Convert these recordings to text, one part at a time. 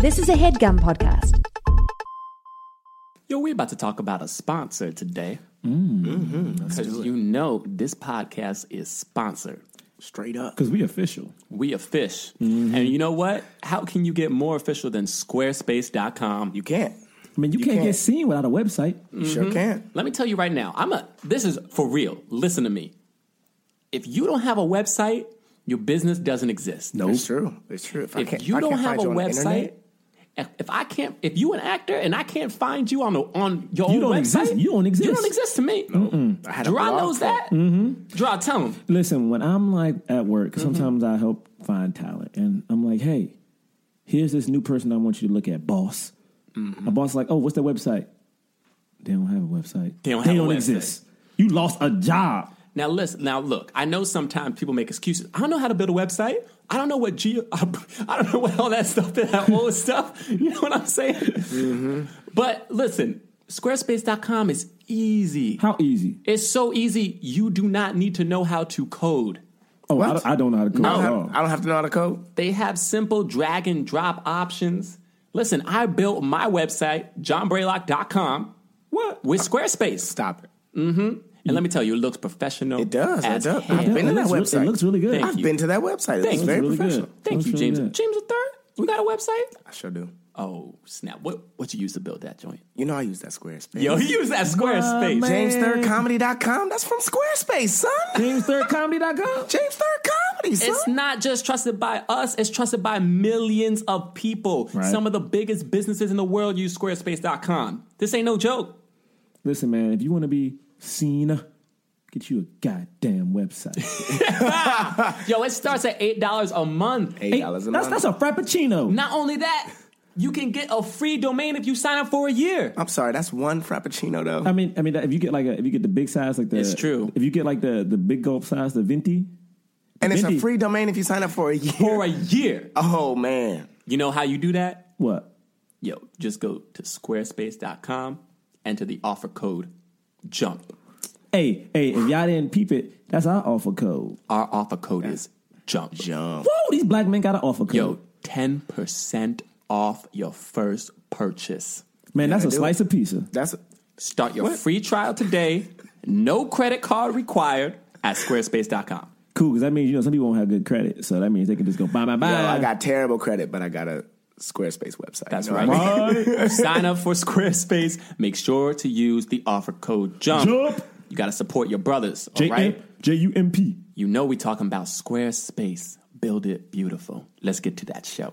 This is a headgum podcast. Yo, we're about to talk about a sponsor today. Mm. Mm-hmm. Because you know this podcast is sponsored. Straight up. Because we official. We a fish. Mm-hmm. And you know what? How can you get more official than squarespace.com? You can't. I mean, you, can't, can't. get seen without a website. You sure mm-hmm. can't. Let me tell you right now. I'm a this is for real. Listen to me. If you don't have a website, your business doesn't exist. Nope. It's true. It's true. If, I If can't, you if I don't can't have a find you on the website, internet- if, I can't, if you an actor and I can't find you on the, on your You don't website, exist. You don't exist. You don't exist to me. I had Jerah knows for- that. Mm-hmm. Jerah, tell him. Listen, when I'm like at work, Mm-hmm. sometimes I help find talent, and I'm like, hey, here's this new person I want you to look at, boss. Mm-hmm. My boss is like, oh, what's their website? They don't have a website. They don't have a website. exist. You lost a job. Now listen. Now look. I know sometimes people make excuses. I don't know how to build a website. I don't know what G. I don't know what all that stuff is. That old stuff. You know what I'm saying? Mm-hmm. But listen, Squarespace.com is easy. How easy? It's so easy. You do not need to know how to code. Oh, I don't, I don't know how to code I don't, all. have, I don't have to know how to code. They have simple drag and drop options. Listen, I built my website, johnbraylock.com, What? with Squarespace. Stop it. And let me tell you, it looks professional. It does. It does. hell. I've been to that looks, website. It looks really good. Thank I've you. been to that website. It Thank looks you. very Really good. professional. Thank you, James. good. James the third. We got a website. I sure do. Oh snap! What what you use to build that joint? You know I use that Squarespace. Yo, he used that Squarespace. JamesThirdComedy.com. That's from Squarespace, son. JamesThirdComedy.com. James Third Comedy, son. It's not just trusted by us; it's trusted by millions of people. Right. Some of the biggest businesses in the world use Squarespace.com. This ain't no joke. Listen, man, if you want to be seen, get you a goddamn website. Yo, it starts at eight dollars a month. Eight dollars a that's, month. that's a frappuccino. Not only that, you can get a free domain if you sign up for a year. I'm sorry, that's one Frappuccino though. I mean, I mean, if you get like a, if you get the big size, like the, It's true. If you get like the the big gulp size, the venti, and it's a Mindy. free domain if you sign up for a year. For a year. oh man. You know how you do that? what? Yo, just go to squarespace.com, enter the offer code JUMP. Hey, hey, if y'all didn't peep it, that's our offer code. Our offer code is JUMP. Jump. Whoa, these black men got an offer code. Yo, 10% off your first purchase. man, that's a do slice of pizza. That's Start your What? free trial today. No credit card required at squarespace.com. Cool, because that means you know some people won't have good credit, so that means they can just go buy, buy, buy. Yo, I got terrible credit, but I got a Squarespace website. That's You know right. Sign up for Squarespace. Make sure to use the offer code JUMP. Jump. You got to support your brothers, all J right? M J U M P. You know we talking about Squarespace. Build it beautiful. Let's get to that show.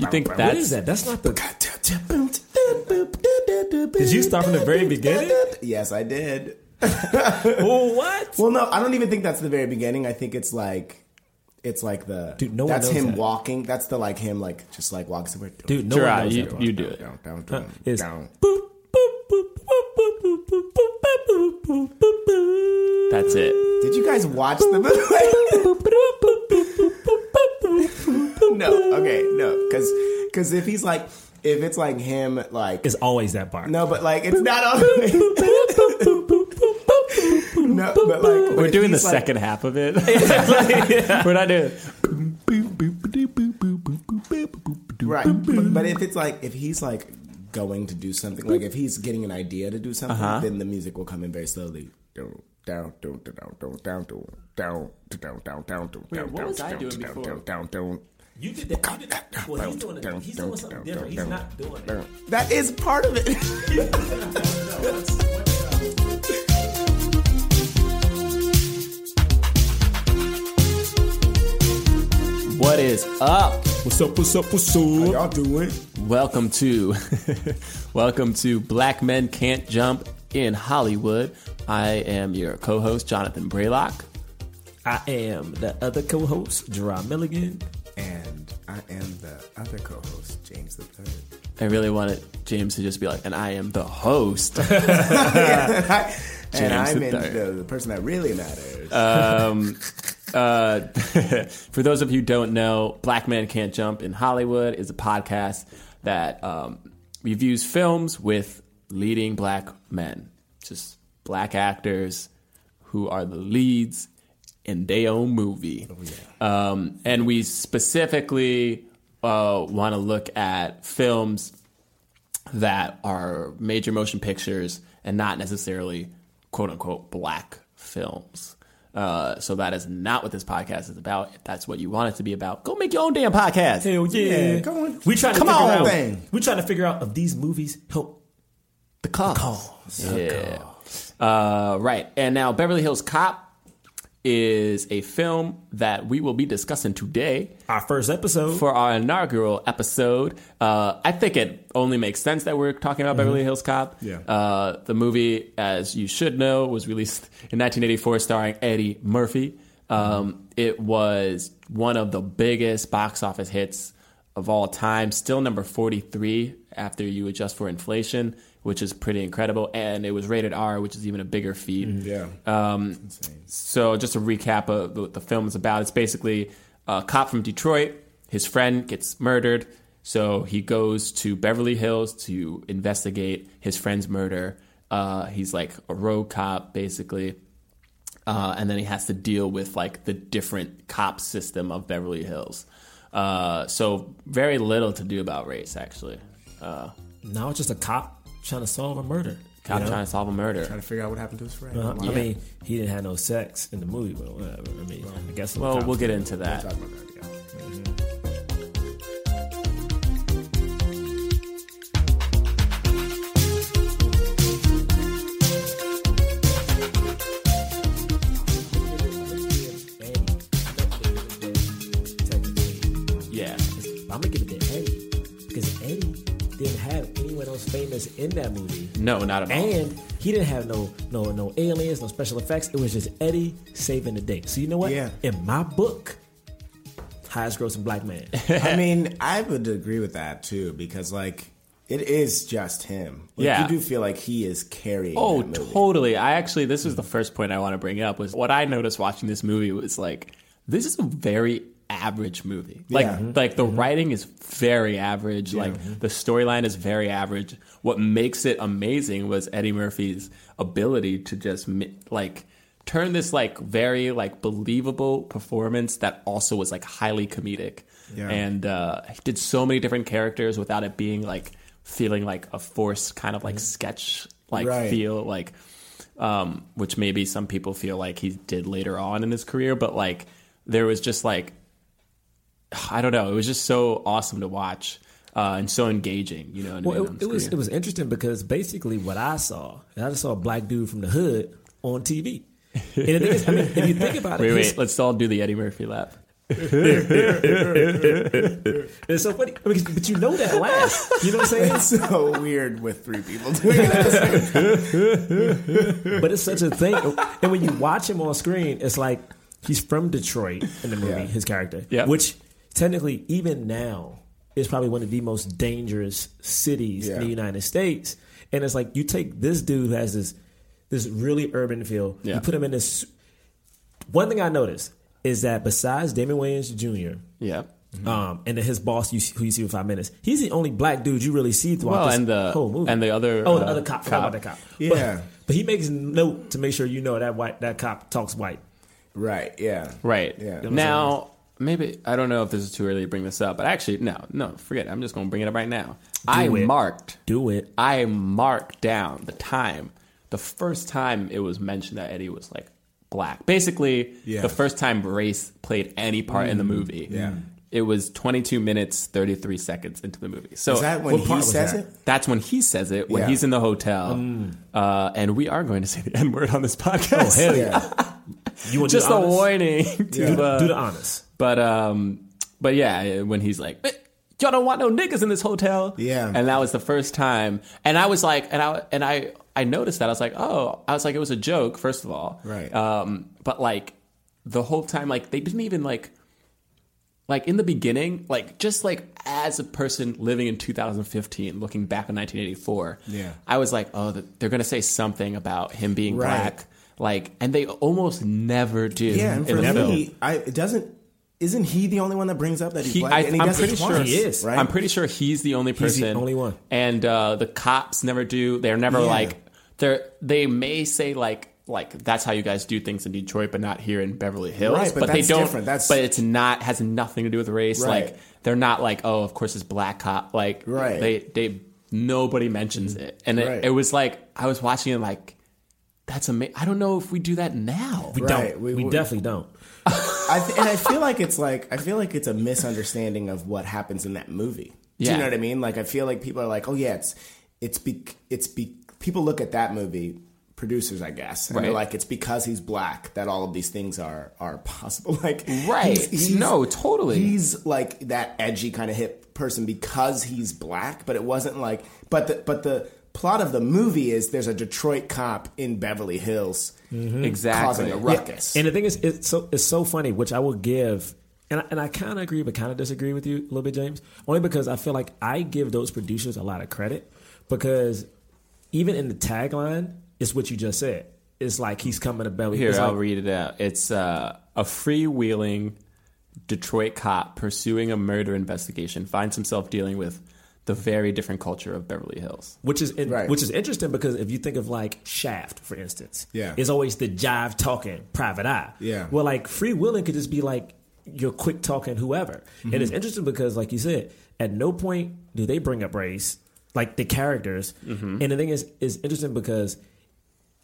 You think What that's is that? That's not the. Did you start from the very beginning? Yes, I did. Oh, what? Well, no, I don't even think that's the very beginning. I think it's like, it's like the. Dude, no one That's knows him that. walking. That's the like him like just like walks somewhere. Dude, no Jerah, one knows you- that. you do it. Down, down, Huh, down, It's down. boop, boop, boop, boop, boop, boop, boop, boop, boop, boop, boop, boop. that's it. Did you guys watch the movie? No. Okay. No. Because because if he's like if it's like him like It's always that part. no, but like it's not always. No, but like We're doing the like- second half of it. We're not doing. Right. But, but if it's like if he's like going to do something, like if he's getting an idea to do something, Uh-huh. then the music will come in very slowly. Down, down, down, down, down, down, down, down, down, down, down, Wait, down, what was down, I doing down, before? down, down, down. You did that. You did that. Well, he's doing it. He's doing something different. He's not doing it. That is part of it. What is up? What's up? What's up? What's up? How Y'all doing? Welcome to, welcome to Black Men Can't Jump in Hollywood. I am your co-host Jonathan Braylock. I am the other co-host, Jerah Milligan. And I am the other co-host, James the Third. I really wanted James to just be like, and I am the host. and James I'm the in Third. the, the person that really matters. um, uh, for those of you who don't know, Black Man Can't Jump in Hollywood is a podcast that um, reviews films with leading black men, just black actors who are the leads in their own movie. um, and we specifically uh, want to look at films that are major motion pictures and not necessarily quote unquote black films. Uh, so that is not what this podcast is about. If that's what you want it to be about, go make your own damn podcast. Hell yeah! Yeah, come on. We trying to Come figure on, out. thing. We trying to figure out if these movies help. The cause. cause. Yeah. Uh, right. And now Beverly Hills Cop is a film that we will be discussing today Our first episode. for our inaugural episode. Uh, I think it only makes sense that we're talking about Beverly Hills Cop. Yeah. Uh, the movie, as you should know, was released in 1984, starring Eddie Murphy. Um, It was one of the biggest box office hits of all time. Still number 43 after you adjust for inflation, which is pretty incredible. And it was rated R, which is even a bigger feat. yeah. Um, so, just a recap of what the film is about. It's basically a cop from Detroit. His friend gets murdered, so he goes to Beverly Hills to investigate his friend's murder. Uh, he's like a road cop, basically, uh, and then he has to deal with like the different cop system of Beverly Hills. Uh, so, very little to do about race, actually. Uh, now it's just a cop trying to solve a murder. cop you know? trying to solve a murder. Trying to figure out what happened to his friend. Uh, I mean, he didn't have no sex in the movie, but whatever. I mean, I guess. Well, we'll get into that. Talk about that, yeah. Yeah. Anyone else famous in that movie, No, not at all. and he didn't have no no no aliens, no special effects. It was just Eddie saving the day. So you know what? Yeah. In my book, highest grossing black man. I mean, I would agree with that too because like it is just him. Like, Yeah. you do feel like he is carrying. Oh, that movie. totally. I actually, this was the first point I want to bring up was what I noticed watching this movie was like, this is a very average movie. Like, Yeah. Mm-hmm. like the writing is very average. Like the storyline is very average. What makes it amazing was Eddie Murphy's ability to just like turn this like very like believable performance that also was like highly comedic. Yeah. And uh, he did so many different characters without it being like feeling like a forced kind of like sketch like Mm-hmm. Right. feel like um which maybe some people feel like he did later on in his career but like there was just like i don't know it was just so awesome to watch uh and so engaging you know what I Well, mean, it, it was it was interesting because basically what I saw, I just saw a black dude from the hood on TV. And the thing is, I mean, if you think about it, wait wait let's all do the eddie murphy lap it's so funny. I mean, but you know that laugh. You know what I'm saying? It's so weird with three people doing it. but it's such a thing. And when you watch him on screen, it's like he's from Detroit in the movie, Yeah. his character. Yeah. Which technically, even now, is probably one of the most dangerous cities in the United States. And it's like you take this dude who has this this really urban feel, Yeah. you put him in this. One thing I noticed is that besides Damon Wayans Jr., yeah Um, and then his boss, you, who you see in five minutes, he's the only black dude you really see throughout Well, this and the whole movie. and the other oh, the uh, other cop, forgot about that cop. Yeah. but, but he makes note to make sure you know that white that cop talks white. Right. Yeah. Right. Yeah. Now, maybe I don't know if this is too early to bring this up, but actually, no, no, forget it. I'm just going to bring it up right now. I it. marked, Do it. I marked down the time, the first time it was mentioned that Eddie was like black. Basically, Yeah. the first time race played any part in the movie. Yeah. It was 22 minutes 33 seconds into the movie. So Is that when what he part says that? it? that's when he says it when Yeah. he's in the hotel, uh, and we are going to say the N word on this podcast. Oh hell yeah! You want Just do a honors? warning. To, Do, uh, do the honors. But um, but yeah, when he's like, "Eh, y'all don't want no niggas in this hotel. Yeah. and that was the first time, and I was like, and I and I I noticed that I was like, oh, I was like, it was a joke, first of all, Right. Um, but like the whole time, like they didn't even like. Like in the beginning, like just like as a person living in 2015, looking back in 1984, Yeah. I was like, oh, they're gonna say something about him being Right. black, like, and they almost never do. Yeah. And for me, I it doesn't. Isn't he the only one that brings up that he's He, black? I, and he I'm pretty sure He is. Right. I'm pretty sure he's the only He's the person, only one. and uh, the cops never do. They're never Yeah. like they're they may say like like that's how you guys do things in Detroit, but not here in Beverly Hills. Right, but they that's don't. different. That's- but it's not has nothing to do with race. Right. Like they're not like oh, of course it's black cop. Like Right. they they nobody mentions it, and it, Right. it was like I was watching it like that's amazing. I don't know if we do that now. We Right, don't. we- We, we- definitely don't. I th- and I feel like it's like I feel like it's a misunderstanding of what happens in that movie. Do Yeah. you know what I mean? Like I feel like people are like, oh yeah, it's it's be it's be people look at that movie producers, I guess, and they're like, it's because he's black that all of these things are are possible. Like Right. No, totally. He's like that edgy kind of hip person because he's black, but it wasn't like. But the but the plot of the movie is there's a Detroit cop in Beverly Hills Exactly. causing a ruckus. And the thing is, it's so it's so funny, which I will give, and I, and I kind of agree, but kind of disagree with you a little bit, James. Only because I feel like I give those producers a lot of credit because even in the tagline, it's what you just said. It's like he's coming to Beverly. Here, it's I'll read it out. It's uh, a freewheeling Detroit cop pursuing a murder investigation finds himself dealing with the very different culture of Beverly Hills. which is in, Right. which is interesting because if you think of like Shaft, for instance, Yeah. it's always the jive talking private eye. Yeah. Well, like Free Willing could just be like your quick talking whoever, and Mm-hmm. it's interesting because, like you said, at no point do they bring up race, like the characters. Mm-hmm. And the thing is, is interesting because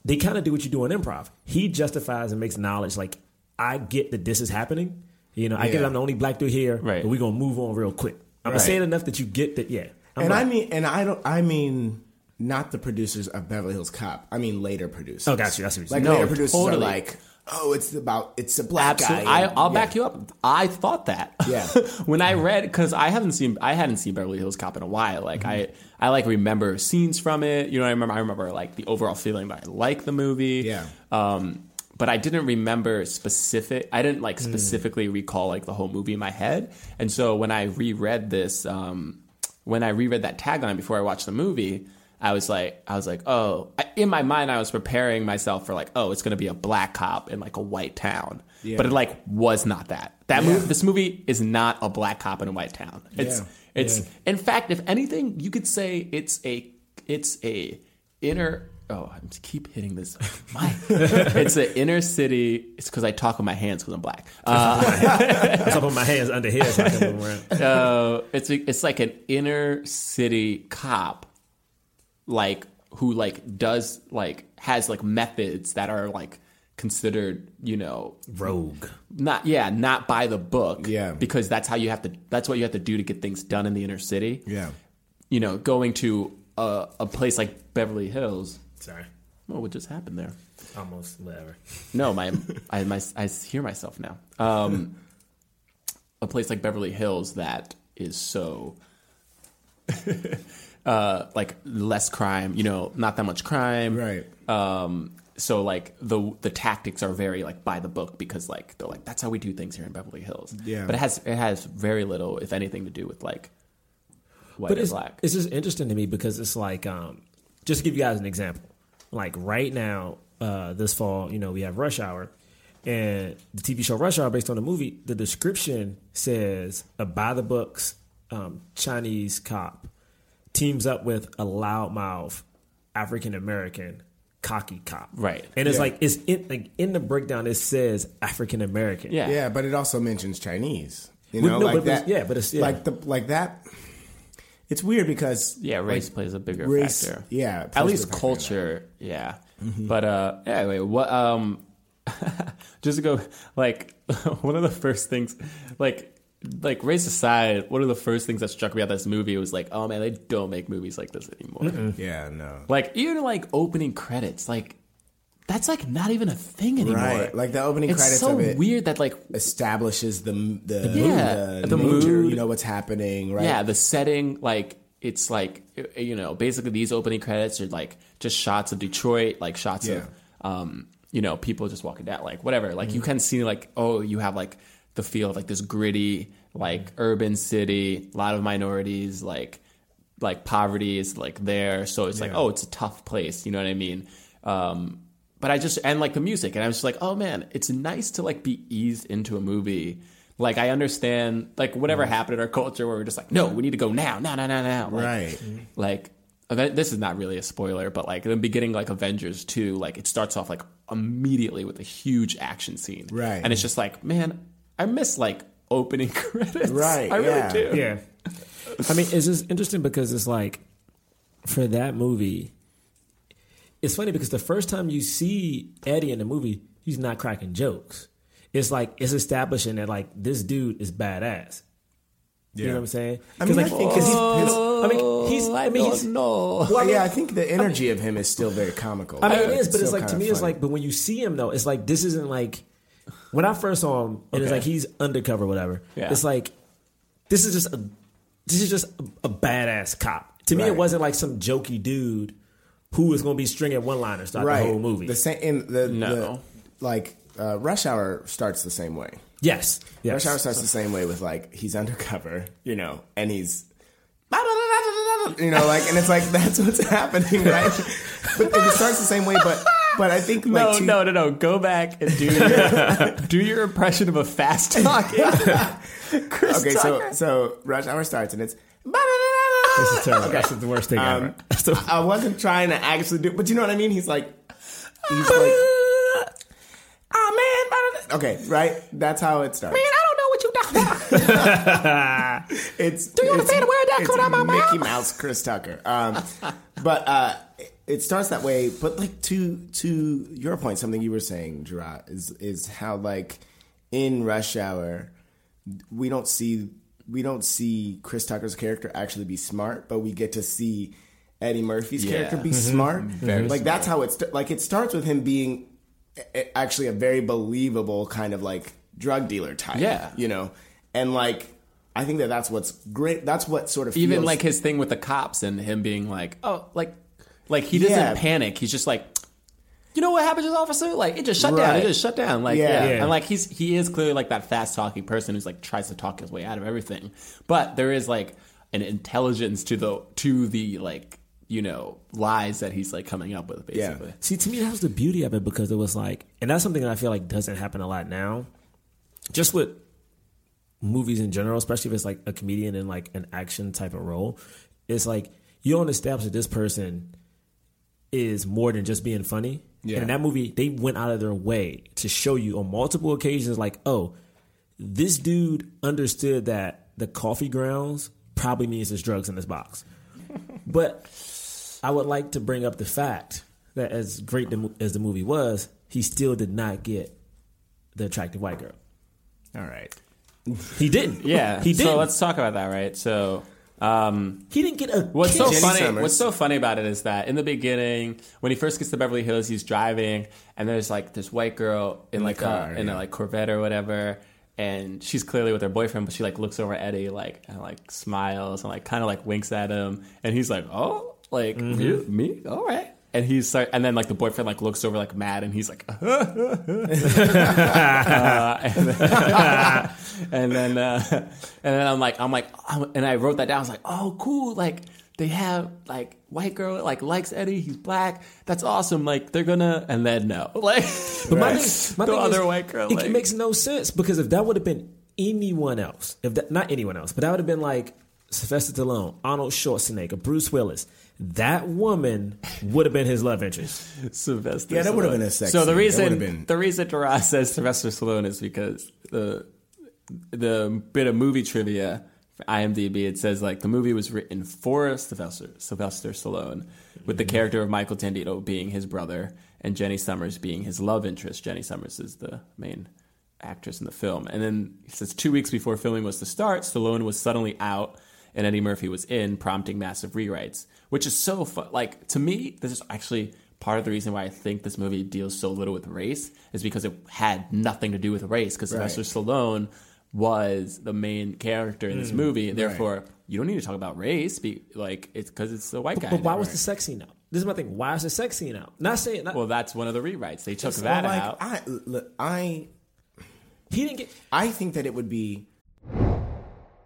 they kind of do what you do in improv. He justifies and makes knowledge like I get that this is happening. You know, I get Yeah. that I'm the only black dude here, Right. but we're gonna move on real quick. I'm Right. gonna say it enough that you get that. Yeah, I'm and I mean, and I don't. I mean, not the producers of Beverly Hills Cop. I mean, later producers. Oh, got you. I see what you're Like saying. later No, producers totally. are like, oh, it's about it's a black Absolutely, guy. I, and- I'll yeah. back you up. I thought that. Yeah. when I read, because I haven't seen, I hadn't seen Beverly Hills Cop in a while. Like Mm-hmm. I, I like remember scenes from it. You know, I remember, I remember like the overall feeling that I like the movie. Yeah. Um, but I didn't remember specific. I didn't Mm. like specifically recall like the whole movie in my head. And so when I reread this, um, when I reread that tagline before I watched the movie, I was like, I was like, oh, I, in my mind, I was preparing myself for like, oh, it's going to be a black cop in like a white town. Yeah. But it like was not that. That Yeah. movie, this movie is not a black cop in a white town. It's, Yeah. it's, in fact, if anything, you could say it's a, it's a inner. Oh, I keep hitting this. mic. it's an inner city. It's because I talk with my hands because I'm black. Uh, I put my hands under here so I can move around. uh, it's it's like an inner city cop, like who like does like has like methods that are like considered you know Rogue. not yeah not by the book Yeah. because that's how you have to that's what you have to do to get things done in the inner city Yeah. you know going to a, a place like Beverly Hills Sorry. oh what just happened there Almost whatever. no, my I my I hear myself now. Um, a place like Beverly Hills that is so uh, like less crime, you know, not that much crime, Right. Um, so like the the tactics are very like by the book because like they're like that's how we do things here in Beverly Hills. Yeah. but it has it has very little, if anything, to do with like white But or it's, black. it's just interesting to me because it's like, um, just to give you guys an example, like right now, uh, this fall, you know, we have rush hour, And the TV show Rush Hour, based on the movie, the description says a by the books um, Chinese cop teams up with a loudmouth African American cocky cop. Right. And it's Yeah. like it's in like in the breakdown it says African American. Yeah. Yeah, but it also mentions Chinese. You Well, know, no, like but it's- that. yeah, but it's- yeah. like the like that. It's weird because Yeah, race like, plays a bigger race- factor. yeah, at least bigger factor culture. Yeah, but uh, anyway, what um, just to go like one of the first things, like like race aside, one of the first things that struck me about this movie was like, oh man, they don't make movies like this anymore. Yeah, no. Like even like opening credits, like that's like not even a thing anymore. Right, like the opening it's credits so of it weird that like establishes the the Yeah, the, the mood. You know what's happening, right? Yeah, the setting, like it's like you know, basically these opening credits are like just shots of Detroit, like shots of um, you know, people just walking down, like whatever. Like you can see like, oh, you have like the feel of like this gritty, like urban city, a lot of minorities, like like poverty is like there. So it's like, oh, it's a tough place, you know what I mean? Um but I just and like the music, and I was just like, oh man, it's nice to like be eased into a movie. Like I understand, like whatever happened in our culture, where we're just like, no, we need to go now, now, now, now, now. Like, Right. Mm-hmm. Like Aven- this is not really a spoiler, but like in the beginning, like Avengers two, like it starts off like immediately with a huge action scene, Right. And it's just like, man, I miss like opening credits, Right, I really yeah. do. Yeah. I mean, it's just interesting because it's like for that movie, it's funny because the first time you see Eddie in the movie, he's not cracking jokes. It's like it's establishing that like this dude is badass. You know what I'm saying? I mean, like, I think 'cause his- he's, his- I mean, he's. I mean, oh, he's. no. Well, I mean, yeah, I think the energy of him is still very comical. I mean, it is, but it's still like to kinda me, it's like, but when you see him though, it's like this isn't like when I first saw him, and it's like he's undercover, whatever. Yeah. It's like this is just a this is just a, a badass cop. To me, it wasn't like some jokey dude who is going to be stringing one liners throughout right. the whole movie. The same, in the, No. the like uh, Rush Hour starts the same way. yes, yes. Rush Hour starts the same way with like he's undercover, you know, and he's you know, like, and it's like that's what's happening, right? But it starts the same way, but but I think like No, to- no, no, no. Go back and do your, do your impression of a fast talking. Chris Okay, so so Rush Hour starts and it's. This is terrible. That's the worst thing Um, ever. That's the- I wasn't trying to actually do, but you know what I mean. He's like, he's like, oh man, okay, right? That's how it starts. Man, I don't know what you done. It's Do you it's- understand the word that it's coming out my mouth? Mickey Mouse, Chris Tucker. Um, but uh, it starts that way. But like to to your point, something you were saying, Jerah, is is how like in Rush Hour, we don't see we don't see Chris Tucker's character actually be smart, but we get to see Eddie Murphy's Yeah. character be mm-hmm. smart. Very like that's how it's like it starts with him being actually a very believable kind of like drug dealer type. Yeah. you know, and like I think that that's what's great. That's what sort of Even feels- like his thing with the cops and him being like, oh, like, like he doesn't Yeah. panic. He's just like, you know what happened to this officer? Like it just shut down. Right. It just shut down. Like Yeah. yeah. Yeah. and like he's he is clearly like that fast talking person who's like tries to talk his way out of everything. But there is like an intelligence to the to the like you know lies that he's like coming up with Yeah. basically. See, to me, that was the beauty of it because it was like, and that's something that I feel like doesn't happen a lot now. Just with movies in general, especially if it's like a comedian in like an action type of role, it's like you don't establish that this person is more than just being funny. Yeah. And in that movie, they went out of their way to show you on multiple occasions, like, oh, this dude understood that the coffee grounds probably means there's drugs in this box. but I would like to bring up the fact that as great the as the movie was, he still did not get the attractive white girl. all right. He didn't. Yeah. he didn't. So let's talk about that, right? So um he didn't get a. What's so. Jenny funny? Summers. What's so funny about it is that in the beginning, when he first gets to Beverly Hills, he's driving, and there's like this white girl in, like car, a in a like Corvette or whatever, and she's clearly with her boyfriend, but she like looks over at Eddie like and like smiles and like kind of like winks at him, and he's like, "Oh, like Mm-hmm. you, me, all right." And he's like, and then like the boyfriend like looks over like mad, and he's like, uh, and then and then, uh, and then I'm like, I'm like, I'm- and I wrote that down. I was like, oh, cool, like they have like white girl like likes Eddie, he's black. That's awesome. Like they're gonna and then no. Like But my thing, my the thing other is, white girl. it, like, makes no sense because if that would have been anyone else, if that not anyone else, but that would have been like Sylvester Stallone, Arnold Schwarzenegger, Bruce Willis, that woman would have been his love interest. Sylvester. Yeah, that would have been a sex So the scene. That reason would've been- the reason Taras says Sylvester Stallone is because the the bit of movie trivia for IMDb it says like the movie was written for Sylvester Sylvester Stallone with the Mm-hmm. character of Michael Tandino being his brother and Jenny Summers being his love interest. Jenny Summers is the main actress in the film. And then he says two weeks before filming was to start, Stallone was suddenly out and Eddie Murphy was in, prompting massive rewrites, which is so fun. Like to me, this is actually part of the reason why I think this movie deals so little with race is because it had nothing to do with race. Because Sylvester Stallone was the main character in this mm, movie, and therefore you don't need to talk about race. Be, like it's because it's the white guy. But why it. was the sex scene out? This is my thing. Why is the sex scene out? Not saying not, Well, that's one of the rewrites. They took Well, that like, out. I, look, I, he didn't get. I think that it would be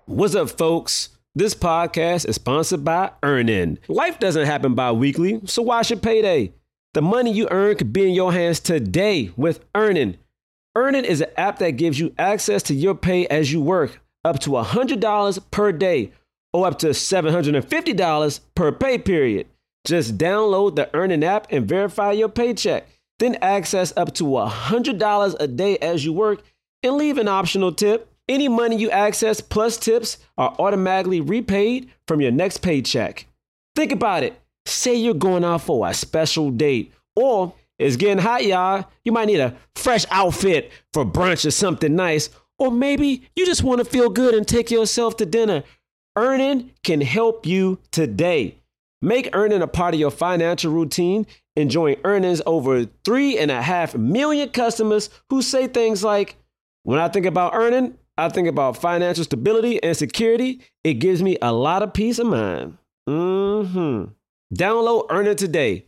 What's up, folks? This podcast is sponsored by Earnin. Life doesn't happen bi weekly, so why should payday? The money you earn could be in your hands today with Earnin. Earnin is an app that gives you access to your pay as you work, up to $100 per day or up to $750 per pay period. Just download the Earnin app and verify your paycheck. Then access up to $100 a day as you work and leave an optional tip. Any money you access plus tips are automatically repaid from your next paycheck. Think about it. Say you're going out for a special date, or it's getting hot, y'all. You might need a fresh outfit for brunch or something nice, or maybe you just want to feel good and take yourself to dinner. Earnin can help you today. Make Earnin a part of your financial routine. Enjoying earnings over three and a half million customers who say things like, When I think about Earnin, I think about financial stability and security. It gives me a lot of peace of mind. Mm-hmm. Download Earnin today.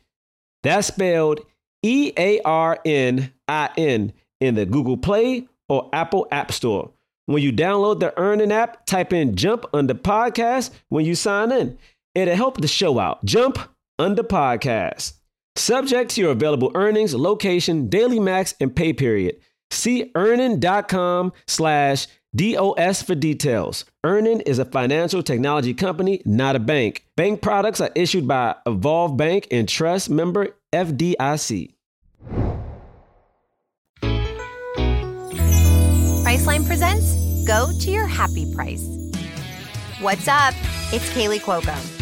That's spelled E A R N I N in the Google Play or Apple App Store. When you download the Earnin app, type in Jump Under Podcast when you sign in. It'll help the show out. Jump Under Podcast. Subject to your available earnings, location, daily max, and pay period. See earnin.com slash DOS for details. Earnin is a financial technology company, not a bank. Bank products are issued by Evolve Bank and Trust member FDIC. Priceline presents Go to Your Happy Price. What's up? It's Kaley Cuoco.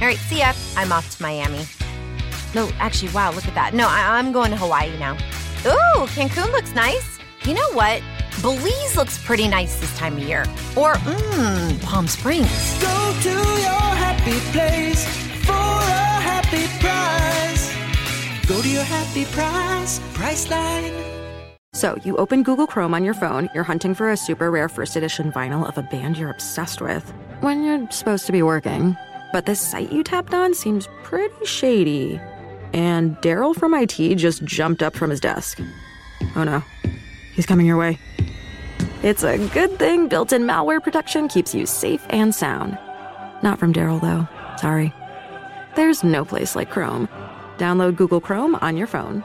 All right, see ya. I'm off to Miami. No, actually, wow, look at that. No, I- I'm going to Hawaii now. Ooh, Cancun looks nice. You know what? Belize looks pretty nice this time of year. Or, mmm, Palm Springs. Go to your happy place for a happy price. Go to your happy price, Priceline. So, you open Google Chrome on your phone, you're hunting for a super rare first edition vinyl of a band you're obsessed with, when you're supposed to be working. But this site you tapped on seems pretty shady. And Daryl from IT just jumped up from his desk. Oh no, he's coming your way. It's a good thing built in malware protection keeps you safe and sound. Not from Daryl, though. Sorry. There's no place like Chrome. Download Google Chrome on your phone.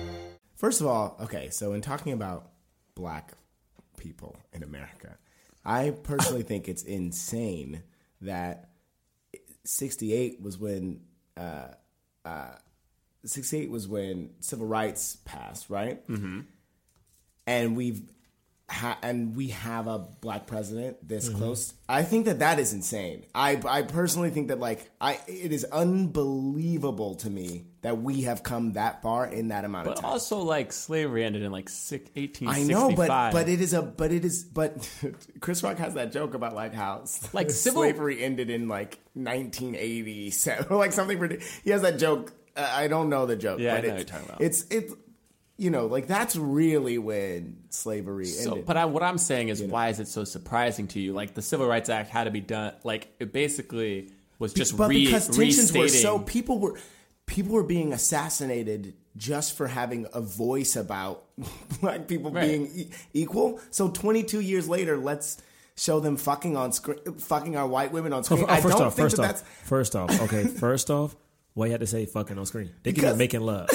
First of all, okay, so in talking about black people in America, I personally think it's insane that 68 was when uh, uh, 68 was when civil rights passed, right? Mm-hmm. And we've ha- and we have a black president this close. I think that that is insane. I I personally think that like I it is unbelievable to me that we have come that far in that amount of time. But also, like slavery ended in like six, I know, but but it is a but it is but Chris Rock has that joke about like how Like, civil- slavery ended in like 1987 or like something. ridic- He has that joke. Uh, I don't know the joke. Yeah, I but know what it's, you're talking about. It's it's you know like that's really when slavery So, ended. but I, what I'm saying is, why is it so surprising to you? Like the Civil Rights Act had to be done. Like it basically was just but re, because tensions were so people were people were being assassinated just for having a voice about black people Right. being e- equal. So 22 years later, let's show them fucking on screen, fucking our white women on oh, screen. Oh, I don't off, think first that off, that's first off, okay, first off, why you had to say fucking on screen? They could Because- be making love.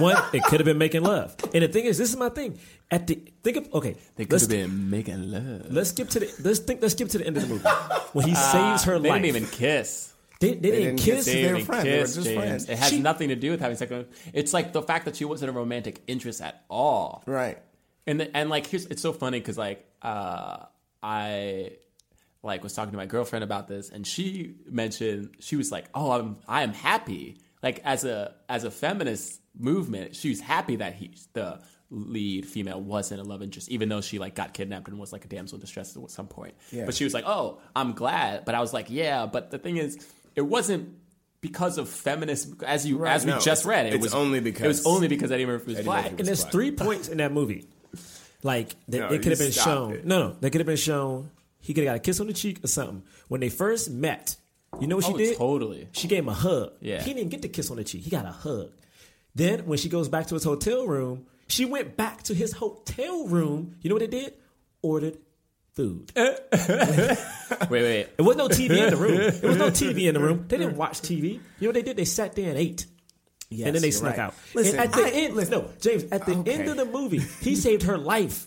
One, it could have been making love. And the thing is, this is my thing. At the think of okay, They could have been making love. let's skip to the let's think let's skip to the end of the movie when he saves her Ah, They life. didn't even kiss. they, they didn't didn't kiss. kiss. They They were friends. They were just James. friends. It has She- nothing to do with having sex. with- It's like the fact that she wasn't a romantic interest at all. right. And the, and like here's it's so funny because like uh, I like was talking to my girlfriend about this, and she mentioned she was like, "Oh, I'm I am happy." Like as a as a feminist movement, she was happy that he the lead female wasn't a love interest, even though she like got kidnapped and was like a damsel in distress at some point. Yeah. But she was like, "Oh, I'm glad." But I was like, "Yeah," but the thing is, it wasn't. Because of feminist, as you Right, as we no, just read, it was only because it was only because Eddie Murphy was Eddie black. Murphy and there's black. three points in that movie. Like that No, it could have been shown. it. No, no, they could have been shown. He could have got a kiss on the cheek or something. When they first met, you know what she Oh, did? totally. She gave him a hug. Yeah. He didn't get the kiss on the cheek. He got a hug. Then when she goes back to his hotel room, she went back to his hotel room. You know what they did? Ordered food. Wait, wait. It was no TV in the room. There was no TV in the room. They didn't watch TV. You know what they did? They sat there and ate. Yes, and then they snuck right. out. Listen, and at the I- end, listen. no, James. At the Okay. end of the movie, he saved her life.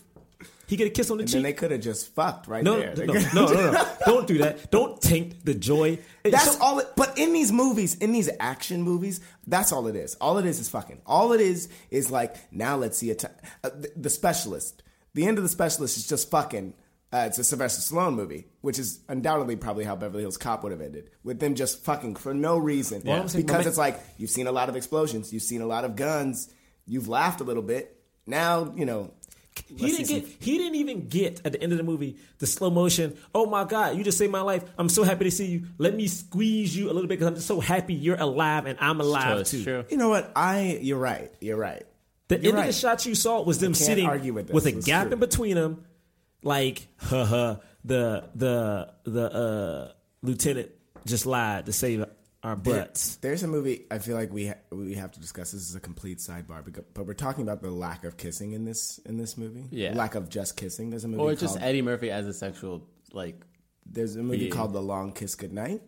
He get a kiss on the And cheek. then they could have just fucked right no, there. no, no, no, no, no. Don't do that. Don't taint the joy. That's So- all it, but in these movies, in these action movies, that's all it is. All it is is fucking. All it is is like, now let's see a t- uh, the, the specialist. The end of the specialist is just fucking. Uh, it's a Sylvester Stallone movie, which is undoubtedly probably how Beverly Hills Cop would have ended, with them just fucking for no reason. Well, because it's like you've seen a lot of explosions, you've seen a lot of guns, you've laughed a little bit. Now you know. He didn't get. He didn't even get at the end of the movie the slow motion. Oh my God! You just saved my life. I'm so happy to see you. Let me squeeze you a little bit because I'm just so happy you're alive and I'm alive It's too. true. You know what? I. You're right. You're right. The You're end of the shot you saw was them sitting argue with with, a It's gap true. in between them, like haha. The the the uh, lieutenant just lied to save our butts. There's a movie I feel like we ha- we have to discuss. This is a complete sidebar, but, but we're talking about the lack of kissing in this in this movie. Yeah. lack of just kissing. There's a movie Or just Eddie Murphy as a sexual like there's a movie being. called The Long Kiss Goodnight.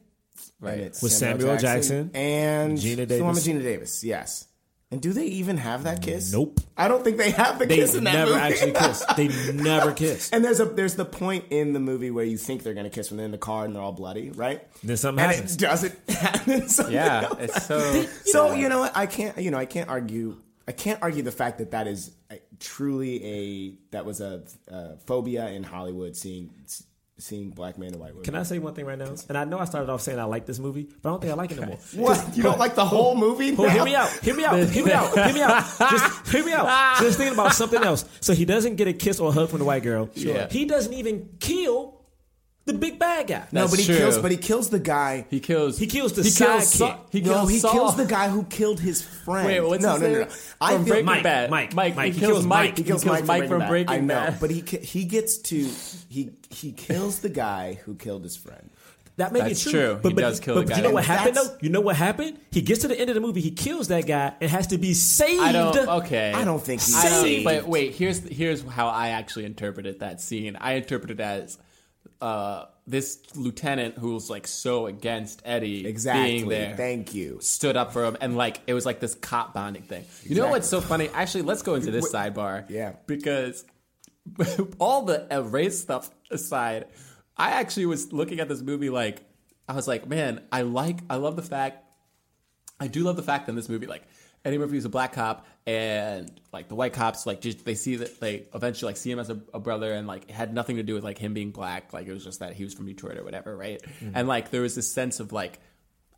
Right. And it's With Samuel Jackson and Gina the one Davis. with Geena Davis. Yes. And do they even have that kiss? Nope. I don't think they have the They kiss in that they never movie. actually kiss. They never kiss. And there's a there's the point in the movie where you think they're gonna kiss when they're in the car and they're all bloody, right? Then something and happens. it doesn't happen. Yeah, it's so so you know what? I can't. You know, I can't argue. I can't argue the fact that that is truly a that was a, uh phobia in Hollywood seeing seeing black men and white women. Can I say one thing right now? And I know I started off saying I like this movie, but I don't think I like it no more. What? You don't like the whole movie? Oh, hear me out. Hear me out. Hear me out. Hear me out. Just hear me out. Just thinking about something else. So he doesn't get a kiss or a hug from the white girl. Sure. He doesn't even kill the mm. big bad guy. No, That's but he true. kills. But he kills the guy. he kills He kills the he kills sidekick. Saul- he no, he Saul. kills the guy who killed his friend. Wait, what's no, his no, no, name? no. I From feel Breaking Mike, Bad. Mike, Mike, Mike. He, He kills kills Mike. Mike. He kills Mike, Mike from Breaking I know, Bad. but he ki- he gets to he he kills the guy who killed his friend. That may That's be true. true. But, He but, does kill but, the but guy. you know what And happened that's- though? You know what happened? He gets to the end of the movie. He kills that guy and has to be saved. I don't. Okay. I don't think he's I don't- saved. But wait, here's here's how I actually interpreted that scene. I interpreted it as uh, this lieutenant who was like so against Eddie Exactly. being there. Thank you. stood up for him and like it was like this cop bonding thing. You know what's so funny? Actually, let's go into this sidebar. Yeah. Because all the race stuff aside, I actually was looking at this movie like I was like, man, I like, I love the fact, I do love the fact in this movie, like Eddie Murphy is a black cop, and like the white cops, like just they see that they eventually like see him as a, a brother, and like it had nothing to do with like him being black, like it was just that he was from Detroit or whatever, right? Mm-hmm. And like there was this sense of like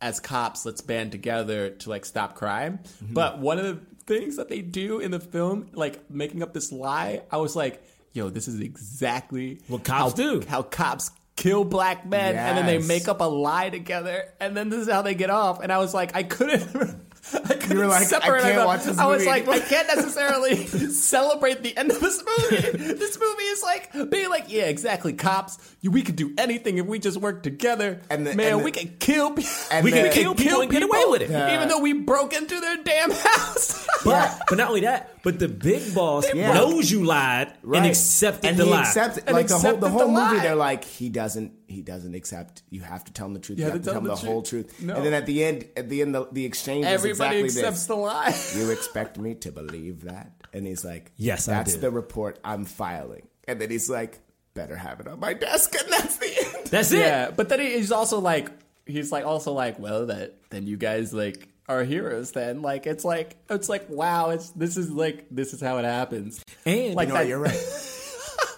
as cops, let's band together to like stop crime. Mm-hmm. But one of the things that they do in the film, like making up this lie, I was like, yo, this is exactly What cops how, do. How cops kill black men and then they make up a lie together and then this is how they get off. And I was like, I couldn't I couldn't were like, I can't them. watch this movie. I was like, I can't necessarily celebrate the end of this movie. this movie is like being like, yeah, exactly. Cops, we could do anything if we just work together. And the- man, and the- we can kill. people. and we can kill people and get away with it, Yeah. even though we broke into their damn house. But but not only that, but the big boss Yeah. knows you lied and accepted and the he lie. accepted And like the whole the whole the movie. lie. They're like he doesn't he doesn't accept. You have to tell him the truth. You, have to tell him the, whole truth. No. And then at the end, at the end, the, the exchange Everybody is exactly accepts this. the lie. You expect me to believe that? And he's like, Yes, that's do." the report I'm filing. And then he's like, better have it on my desk. And that's the end. That's it. Yeah, but then he's also like, he's like also like, well, that then you guys like are heroes. Then like it's like it's like wow, it's this is like this is how it happens. And like You know what? that- You're right.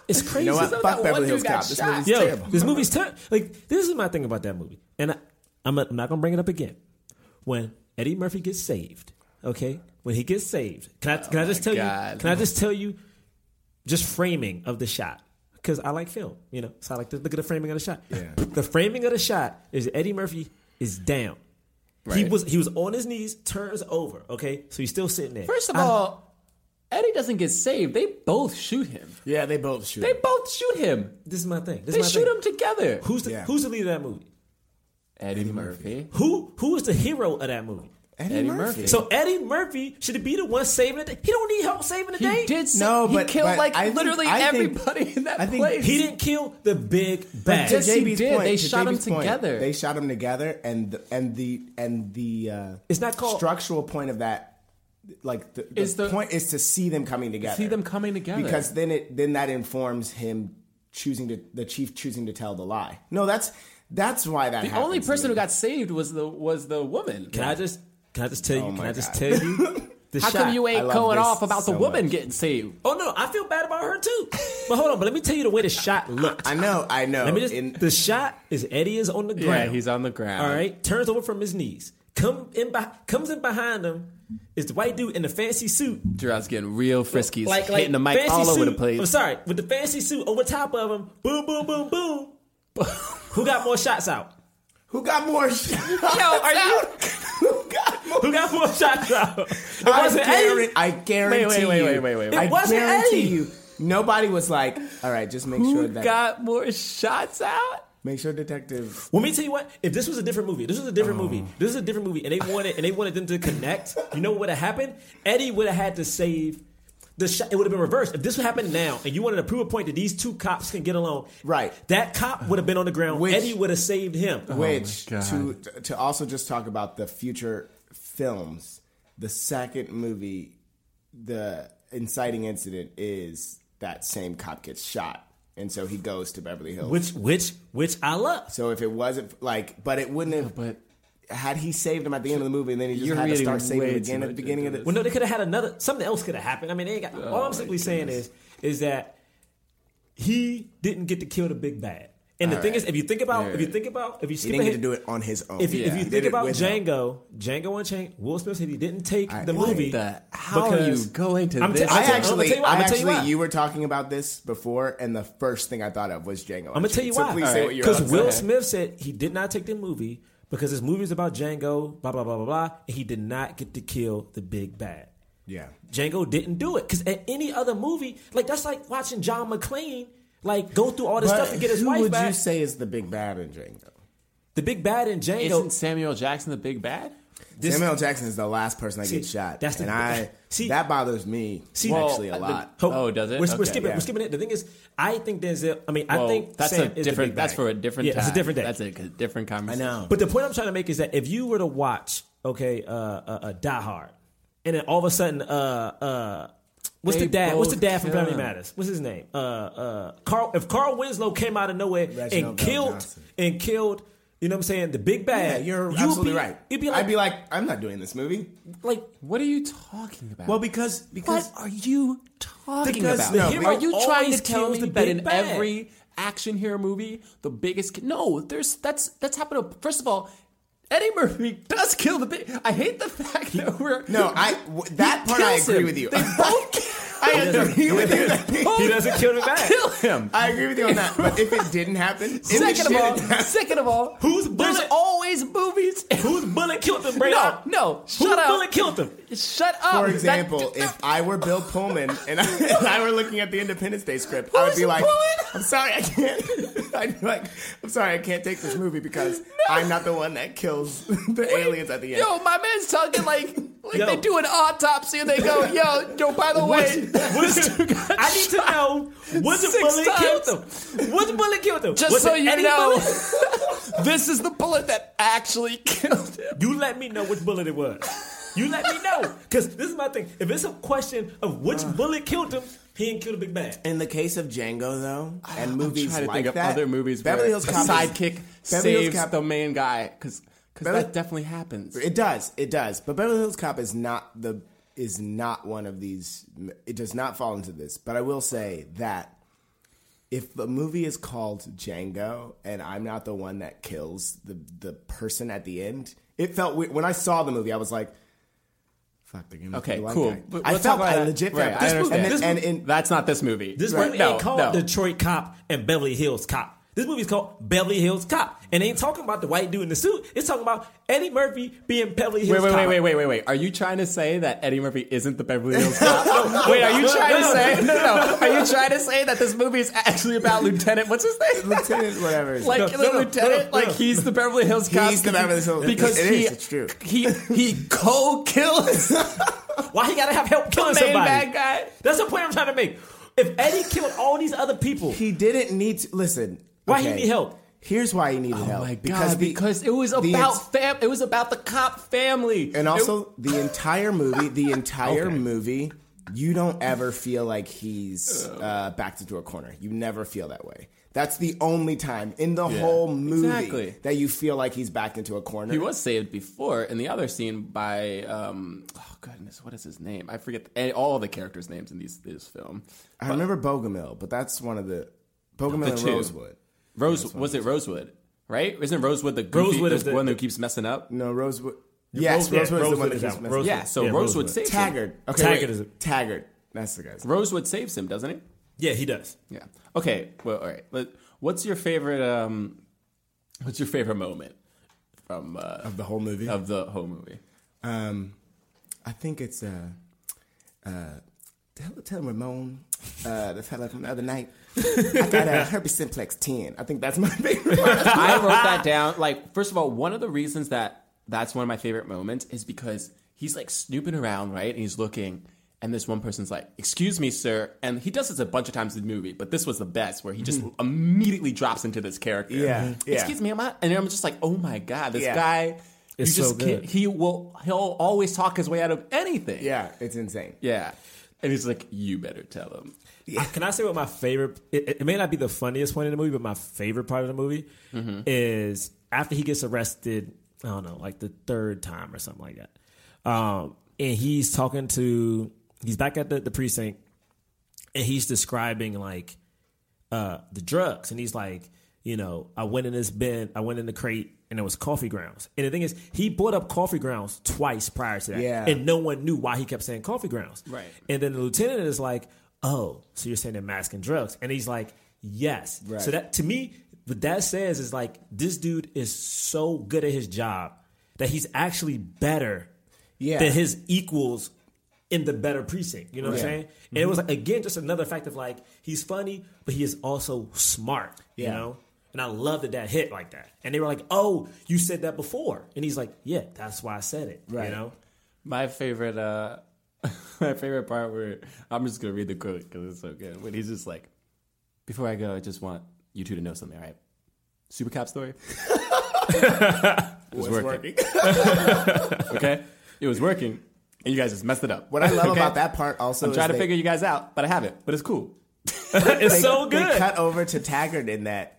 It's crazy. You know what? Fuck that Beverly Hills Cop. This movie's Yo, terrible. this movie's ter- like this is my thing about that movie, and I, I'm not, I'm not gonna bring it up again. When Eddie Murphy gets saved, okay, when he gets saved, can I oh can I just tell God. you? Can I just tell you? Just framing of the shot because I like film, you know. So I like to look at the framing of the shot. Yeah. The framing of the shot is Eddie Murphy is down. He was he was on his knees, turns over. Okay, so he's still sitting there. First of I- all, Eddie doesn't get saved. They both shoot him. Yeah, they both shoot. Him. They both shoot him. this is my thing. This They my shoot thing. him together. Who's the Yeah. Who's the lead of that movie? Eddie Murphy. Who Who is the hero of that movie? Eddie, Eddie Murphy. Murphy. So Eddie Murphy should be the one saving the day. He don't need help saving the He day. did. No, he but- killed but like I literally think- everybody in that I think place. He didn't kill the big bad. to Yes, he did. Point, They to shot 'em JB's point, together. They shot him together, and the, and the and the uh, It's not called- structural point of that. Like the, the Is the- point is to see them coming together. See them coming together. because then it then that informs him choosing to the chief choosing to tell the lie. No, that's that's why that. the happens only to person me. who got saved was the was the woman. Can I just Can I just tell oh you? Oh can my I just God. tell you? The How shot. come you ain't going off about the woman much. getting saved? Oh no, I feel bad about her too. But hold on, but let me tell you the way the shot looked. I know, I know. Let me just. In- the shot is Eddie is on the ground. Yeah, he's on the ground. All right, turns over from his knees. Come in, by, comes in behind him. Is the white dude in the fancy suit? Gerard's getting real frisky. He's like like hitting the mic fancy all over suit- the place. I'm sorry, with the fancy suit over top of him. Boom, boom, boom, boom. Who got more shots out? who got more? Shots? Yo, are you- who got more? Who got more shots out? It I, wasn't guarantee, Eddie. I guarantee Wait, wait, wait, you. wait, wait, wait, wait. I It wasn't guarantee Eddie. you. Nobody was like, "All right, just make sure that. Who that got more shots out? Make sure detective." Let me tell you what. If this was a different movie, this was a different oh. movie. This is a different movie, and they wanted and they wanted them to connect. You know what would have happened? Eddie would have had to save the shot. It would have been reversed. If this would happen now, and you wanted to prove a point that these two cops can get along, Right. That cop would have been on the ground. Which- Eddie would have saved him. Oh Which God. to to also just talk about the future films. The second movie, the inciting incident is that same cop gets shot, and so he goes to Beverly Hills. Which which which I love. so if it wasn't like, but it wouldn't have. but- had he saved him at the end of the movie, and then he just You're had to reading start saving way him too again at the much beginning of into the. Well, no, they could have had another. Something else could have happened. I mean, they ain't got. Oh all I'm simply saying is, is that he didn't get to kill the big bad. And the All thing right. is, if you think about, if you think about, if you He didn't get to do it on his own. If, you if you think about. Django, Django Unchained, Will Smith said he didn't take the movie. the- how are you going to I'm this? I I'm t- I'm gonna actually, tell you why. I'm I gonna tell you actually, why. you were talking about this before, and the first thing I thought of was Django. I'm gonna tell you so why. Please say what you're Because about to Will say. Smith said he did not take the movie because his movie is about Django, blah blah blah blah blah, and he did not get to kill the big bad. Yeah. Django didn't do it because at any other movie, like that's like watching John McClane like go through all this But stuff to get his who wife would back. you say is the big bad in Django? the big bad in Django. Isn't Samuel Jackson the big bad? this- Samuel Jackson is the last person that See, gets shot. that's the- and I see- that bothers me See- actually a lot. Ho- Oh, does it? We're, we're skipping. yeah. We're skipping it. The thing is, I think Denzel. I mean, I think that's Sam a is different. That's for a different. Yeah, time. it's a different day. That's a different conversation. I know. But the point I'm trying to make is that if you were to watch, okay, uh, uh, uh Die Hard, and then all of a sudden, uh, uh, What's They the dad? What's the dad from Family. Matters? What's his name? Uh, uh, Carl. If Carl Winslow came out of nowhere Reginald and Bell killed Johnson. and killed, you know what I'm saying? The big Yeah, bad. you're you'd absolutely be- right. It'd be like, I'd be like, I'm not doing this movie. like What are you talking about? Well, because because what are you talking Because about? the hero are you trying to always tell me the that big in bad. every action hero movie, the biggest no, there's that's that's happened. To, first of all, Eddie Murphy does kill the big. I hate the fact that we're no, I w- that part I agree him. with you. They both I agree with you. he doesn't kill the kill him. I agree with you on that. But if it didn't happen, if Second of all, second of all, Whose there's bullet- always movies. Whose bullet killed him? No, no, Whose shut up. bullet killed him? Shut up. For example, if I were Bill Pullman and I, and I were looking at the Independence Day script, I would be like? "I'm sorry, I can't." I'd be like, "I'm sorry, I can't take this movie because I'm not the one that kills the aliens at the end." Yo, my man's talking like like Yo. they do an autopsy and they go, yo, yo, by the way, What's- I need to know which Six bullet times. killed him. Which bullet killed him? just Was so you know, this is the bullet that actually killed him. You let me know which bullet it was. You let me know. Because this is my thing. If it's a question of which Uh. bullet killed him, he ain't killed a big bad. In the case of Django, though, and movies trying to like think of that, other movies Beverly where Hills the Cop sidekick Beverly Hills saves Cop- the main guy because Beverly- that definitely happens. It does. It does. But Beverly Hills Cop is not the is not one of these. It does not fall into this. But I will say that if the movie is called Django and I'm not the one that kills the the person at the end, it felt weird. when I saw the movie. I was like, "Fuck, they're gonna Okay, kill cool. guy." But I let's felt talk about I that. legit Right, felt I this movie, understand. and, This and, movie- and, That's not this movie. This Right, movie no, ain't called no. Detroit Cop and Beverly Hills Cop. This movie's called Beverly Hills Cop. And they ain't talking about the white dude in the suit. It's talking about Eddie Murphy being Beverly Hills Wait, wait, Cop. wait, wait, wait, wait, wait. Are you trying to say that Eddie Murphy isn't the Beverly Hills Cop? wait, are you trying to say? No, no. Are you trying to say that this movie is actually about Lieutenant? What's his name? Lieutenant, whatever. like name. the no, no, lieutenant, no, no. like he's the Beverly Hills Cop. He's the Beverly Hills- because it he, is, it's true. He he co-kills Why he gotta have help killing main somebody? bad guy. That's the point I'm trying to make. If Eddie killed all these other people, he didn't need to listen. Why he need help? Here's why he needed help. Oh my because god! the- because it was about ins- fam. It was about the cop family, And also, the entire movie, the entire Okay. movie, you don't ever feel like he's uh, backed into a corner. You never feel that way. That's the only time in the whole movie exactly. that you feel like he's backed into a corner. He was saved before in the other scene by um oh goodness what is his name I forget the, all the characters' names in these this film. I remember Bogomil, but that's one of the Bogomil The and two. Rosewood. Rose was it Rosewood right? Isn't Rosewood the goofy, Rosewood is the- one who keeps messing up? No, Rosewood. Yes, Rose- yeah, Rosewood is the one that is keeps that one. messing. up. Yeah, so Yeah, Rosewood, Rosewood. saves him. Taggart. Okay, Taggart wait. is it. Taggart. That's the guy's. Rosewood saves him, doesn't he? yeah, he does. Yeah. Okay. Well, all right. But what's your favorite? Um, what's your favorite moment from uh, Of the whole movie? Of the whole movie. Um, I think it's uh, uh, tell, tell Ramon, uh, the fella from the other night. I got a herpes simplex ten. I think that's my favorite. one. I wrote that down. Like, first of all, one of the reasons that that's one of my favorite moments is because he's like snooping around, right? And he's looking, and this one person's like, "Excuse me, sir," and he does this a bunch of times in the movie, but this was the best, where he just immediately drops into this character. Yeah, Mhm. yeah. Excuse me, am I? And I'm just like, "Oh my god, this Yeah. guy." You It's so just can't, good. he will he'll always talk his way out of anything. yeah, it's insane. yeah. And he's like, "You better tell him." I- Can I say what my favorite? It, it may not be the funniest point in the movie, but my favorite part of the movie Mm-hmm. is after he gets arrested. I don't know, like the third time or something like that. Um, and he's talking to. He's back at the, the precinct, and he's describing like uh, the drugs, and he's like, you know, I went in this bin, I went in the crate, and it was coffee grounds. And the thing is, he brought up coffee grounds twice prior to that, Yeah. and no one knew why he kept saying coffee grounds. Right. And then the lieutenant is like, "Oh, so you're saying they're masking drugs?" And he's like, "Yes." Right. So that to me, what that says is like this dude is so good at his job that he's actually better Yeah. than his equals in the better precinct. You know what I'm saying? And it was like again just another fact of like he's funny, but he is also smart. You know. And I love that that hit like that. And they were like, "Oh, you said that before," and he's like, "Yeah, that's why I said it." Right. You know. My favorite, uh, my favorite part where I'm just gonna read the quote because it's so good. When he's just like, "Before I go, I just want you two to know something, all right? Super cop story. it was working. working. Okay, it was working and you guys just messed it up. What I love Okay? about that part also I'm trying to they- figure you guys out, but I haven't. But it's cool. it's they, so good. They cut over to Taggart in that,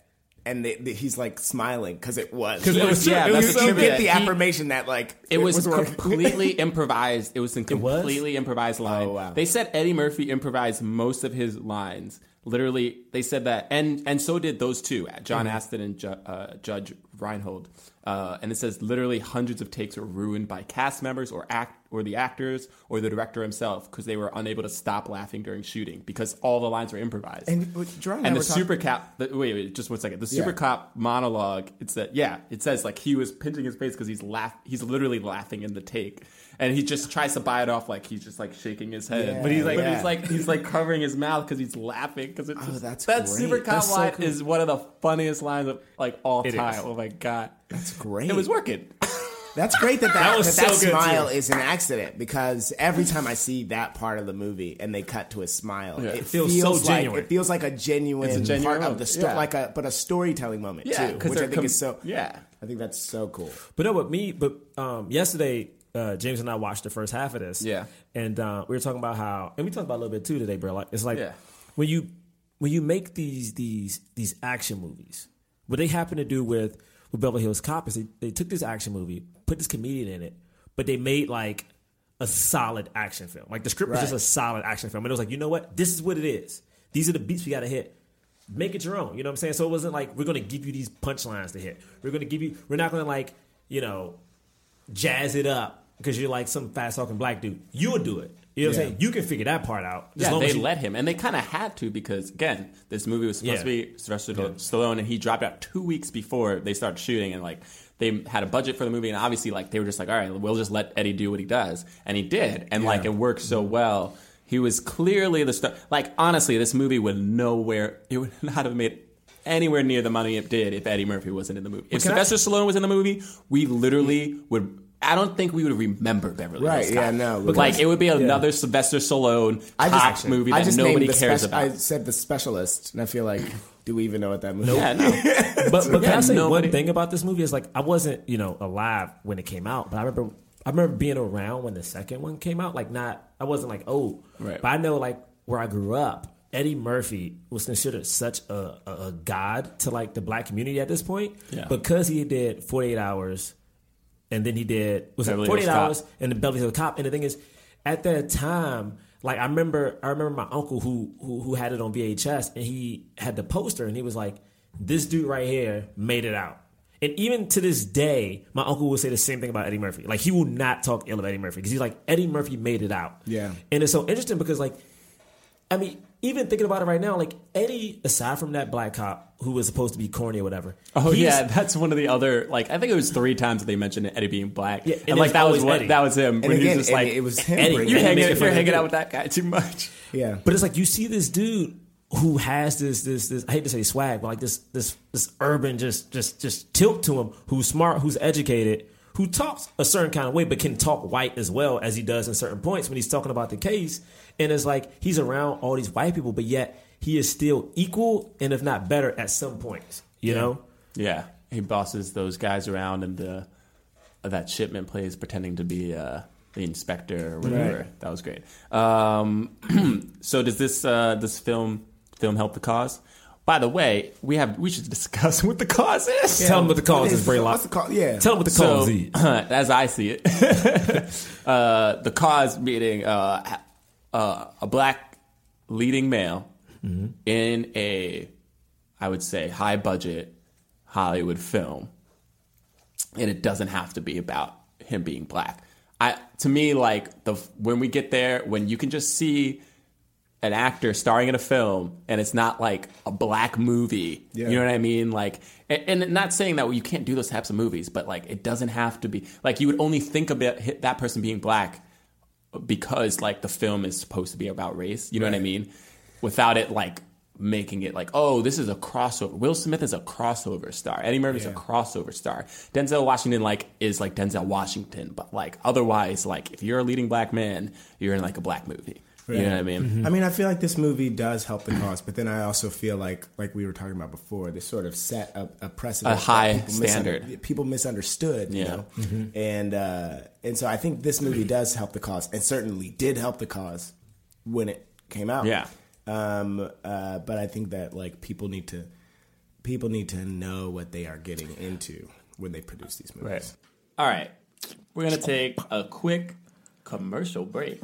and they, they- he's like smiling because it was. 'Cause it was Yeah, true. It that's was the so you get the He- affirmation that like It was, working. completely improvised. It was a was? completely improvised line. Oh, wow. They said Eddie Murphy improvised most of his lines. Literally, they said that, and and so did those two, John Mm-hmm. Ashton and Ju- uh, Judge Reinhold. Uh, and it says literally hundreds of takes were ruined by cast members or act or the actors or the director himself because they were unable to stop laughing during shooting because all the lines were improvised. And what and and the super cap. The, wait, wait, just one second. The super Yeah. cop monologue. It's that. Yeah, it says like he was pinching his face because he's laugh. He's literally laughing in the take, and he just tries to buy it off like he's just like shaking his head. Yeah, but he's like, but he's like, he's like covering his mouth because he's laughing because it's Oh, just, that's that great. super cop That's so line cool. is one of the funniest lines of like all It time. is. Oh my god, That's great. it was working. That's great that that, That that, was that so good, smile too. is an accident because every time I see that part of the movie and they cut to a smile, it, feels feels, so like genuine. it feels like a genuine, a genuine part of the story, Yeah. like a but a storytelling moment Yeah, too, 'cause which I think com- is so. yeah. I think that's so cool. But no, with me, but um, yesterday, uh, James and I watched the first half of this. Yeah. and uh, we were talking about how, and we talked about a little bit too today, bro. Like it's like Yeah. when you when you make these these these action movies, what they happen to do with with Beverly Hills Cop is they, they took this action movie, put this comedian in it, but they made like a solid action film. Like the script was just a solid action film, and it was like, you know what, this is what it is. These are the beats we got to hit make it your own. You know what I'm saying? So it wasn't like we're gonna give you these punchlines to hit. We're gonna give you. We're not gonna like you know jazz it up because you're like some fast talking black dude. You'll do it. You know what I'm saying? You can figure that part out. Yeah, they you, let him, and they kind of had to because again, this movie was supposed Yeah. to be Sylvester Stallone, and he dropped out two weeks before they started shooting, and like they had a budget for the movie, and obviously like they were just like, all right, we'll just let Eddie do what he does, and he did, and like it worked so well. He was clearly the star. Like honestly, this movie would nowhere. It would not have made. Anywhere near the money it did if Eddie Murphy wasn't in the movie. If can I- Sylvester Stallone was in the movie, we literally would. I don't think we would remember Beverly Right, Hills yeah, Cop. no, Like because- it would be another Sylvester Stallone I cop just movie I that just nobody named the cares spec- about. I said the specialist, and I feel like, do we even know what that movie? Yeah, no. but but can I say nobody- one thing about this movie is like I wasn't you know alive when it came out, but I remember I remember being around when the second one came out. Like not I wasn't like oh, Right. but I know like where I grew up. Eddie Murphy was considered such a, a, a god to like the black community at this point Yeah. because he did 48 hours and then he did was it 48 Hills Cop. hours and the Beverly Hills Cop and the thing is at that time like I remember I remember my uncle who who who had it on VHS and he had the poster and he was like this dude right here made it out and even to this day my uncle will say the same thing about Eddie Murphy like he will not talk ill of Eddie Murphy because he's like Eddie Murphy made it out Yeah. and it's so interesting because like I mean, even thinking about it right now, like Eddie, aside from that black cop who was supposed to be corny or whatever. Oh he's- yeah, that's one of the other like I think it was three times that they mentioned Eddie being black. Yeah, and, and like that was what that was him. And when he again, was just like it was him. Eddie, you're hanging you're hanging out with that guy too much. Yeah, But it's like you see this dude who has this this this I hate to say swag, but like this this this urban just just just tilt to him, who's smart, who's educated, who talks a certain kind of way, but can talk white as well as he does in certain points when he's talking about the case. And it's like he's around all these white people, but yet he is still equal and if not better at some points. You know? Yeah, he bosses those guys around, and the that shipment plays pretending to be uh, the inspector or whatever. That was great. Um, so does this uh, this film film help the cause? By the way, we have we should discuss what the cause is. Tell him what the cause What is, is- Braylock. what's the cause? Yeah. Tell him what the So, cause is. as I see it, uh, the cause meaning uh, uh, a black leading male Mm-hmm. in a, I would say, high budget Hollywood film, and it doesn't have to be about him being black. I to me like the when we get there when you can just see an actor starring in a film and it's not like a black movie. Yeah. You know what I mean? Like, and, and not saying that you can't do those types of movies, but like it doesn't have to be like you would only think about that person being black because like the film is supposed to be about race. You know what I mean? Without it like making it like, oh, this is a crossover. Will Smith is a crossover star. Eddie Murphy's a crossover star. Denzel Washington like is like Denzel Washington, but like otherwise, like if you're a leading black man, you're in like a black movie. You know what I mean? I mean, I feel like this movie does help the cause, but then I also feel like, like we were talking about before, this sort of set a, a precedent, A high people standard. misunder- people misunderstood, you Yeah. know, and uh, and so I think this movie does help the cause, and certainly did help the cause when it came out. Yeah. Um. Uh. But I think that like people need to people need to know what they are getting into when they produce these movies. Right. All right. We're going to take a quick commercial break.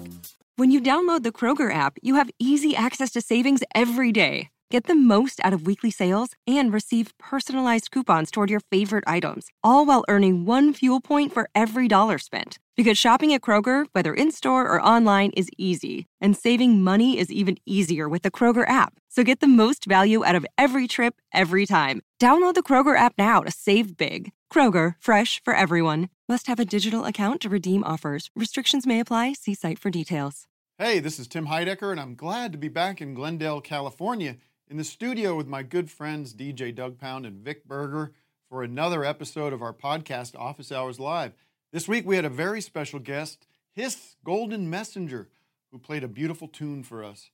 When you download the Kroger app, you have easy access to savings every day. Get the most out of weekly sales and receive personalized coupons toward your favorite items, all while earning one fuel point for every dollar spent. Because shopping at Kroger, whether in store or online, is easy, and saving money is even easier with the Kroger app. So get the most value out of every trip, every time. Download the Kroger app now to save big. Kroger, fresh for everyone. Must have a digital account to redeem offers. Restrictions may apply. See site for details. Hey, this is Tim Heidecker, and I'm glad to be back in Glendale, California, in the studio with my good friends DJ Doug Pound and Vic Berger for another episode of our podcast, Office Hours Live. This week we had a very special guest, His Golden Messenger, who played a beautiful tune for us.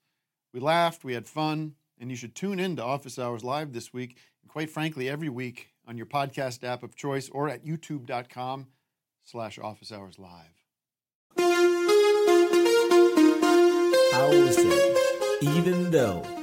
We laughed, we had fun, and you should tune in to Office Hours Live this week, and quite frankly, every week on your podcast app of choice or at youtube.com slash office hours live. Even though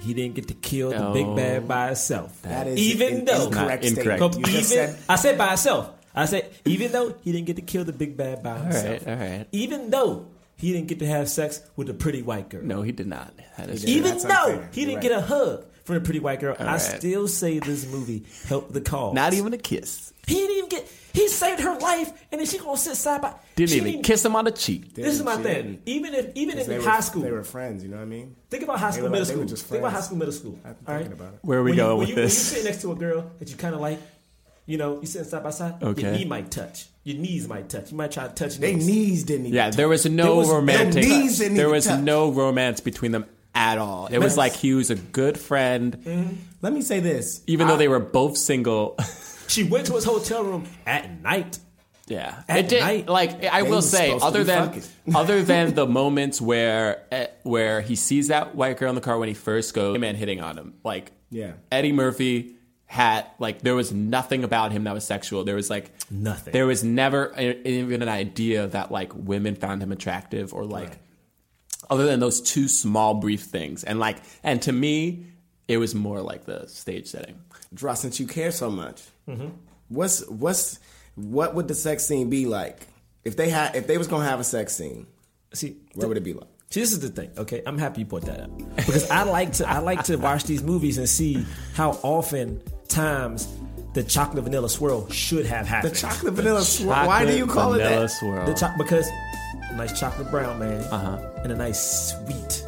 he didn't get to kill the big Oh. bad by himself, That is even an though incorrect Incorrect. even, said I said by himself. I said even though he didn't get to kill the big bad by himself. right, all right. Even though he didn't get to have sex with a pretty white girl. No, he did not. That is didn't. Even That's though unfair. he didn't You're get a hug from a pretty white girl, I right. still say this movie helped the cause. not even a kiss. He didn't even get. He saved her life, and then she gonna sit side by. Didn't she even kiss him on the cheek. This is my She thing. didn't. Even if, even They in were, high school, they were friends. You know what I mean? think about high school, were middle like- they were school. just Think about high school, middle school. I'm all right? about it. Where are we when you, going when with you, this? When you sit next to a girl that you kind of like, you know, you sitting side by side. Okay. Your knee might touch. Your knees might touch. You might try to touch. Their knees. knees didn't even. Yeah, there was no There was- romantic. their knees didn't There even was touch. no romance between them at all. It was like he was a good friend, Let me say this. even though they were both single. She went to his hotel room at night. Yeah, At it did. night, like I they will say, other than other than the moments where eh, where he sees that white girl in the car when he first goes, man hitting on him, like Yeah. Eddie Murphy had like there was nothing about him that was sexual. There was like Nothing. There was never a- even an idea that like women found him attractive or like other than those two small brief things. And like and to me, it was more like the stage setting. Draw, since you care so much, Mm-hmm. what's what's what would the sex scene be like if they had if they was gonna have a sex scene? See, What would it be like? See, this is the thing. Okay, I'm happy you put that up because I like to I like to watch these movies and see how often times the chocolate vanilla swirl should have happened. The chocolate vanilla swirl. Why do you call it Vanilla that? Swirl. The cho- because a nice chocolate brown man Uh-huh. and a nice sweet,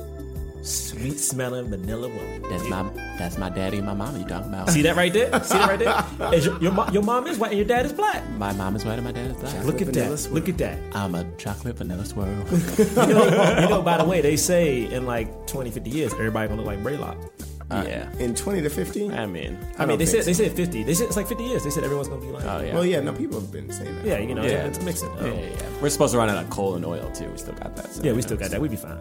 sweet smelling vanilla woman. That's my that's my daddy and my mama you talking about. See that right there? See that right there? Is your, your, mo- your mom is white and your dad is black. My mom is white and my dad is black. Look at that. swirl. Look at that. I'm a chocolate vanilla swirl. You know, you know, by the way, they say in like 20, 50 years, everybody gonna look like Braylock. Yeah. In twenty to fifteen? I mean, I, mean, they think said they said 50. They said it's like 50 years. They said everyone's gonna be like, oh yeah. Well, yeah, no, people have been saying that. yeah, you know, Yeah. it's mixing. Oh. Yeah, yeah, yeah. We're supposed to run out of coal and oil too. We still got that. So Yeah, we still got that. We'd be fine.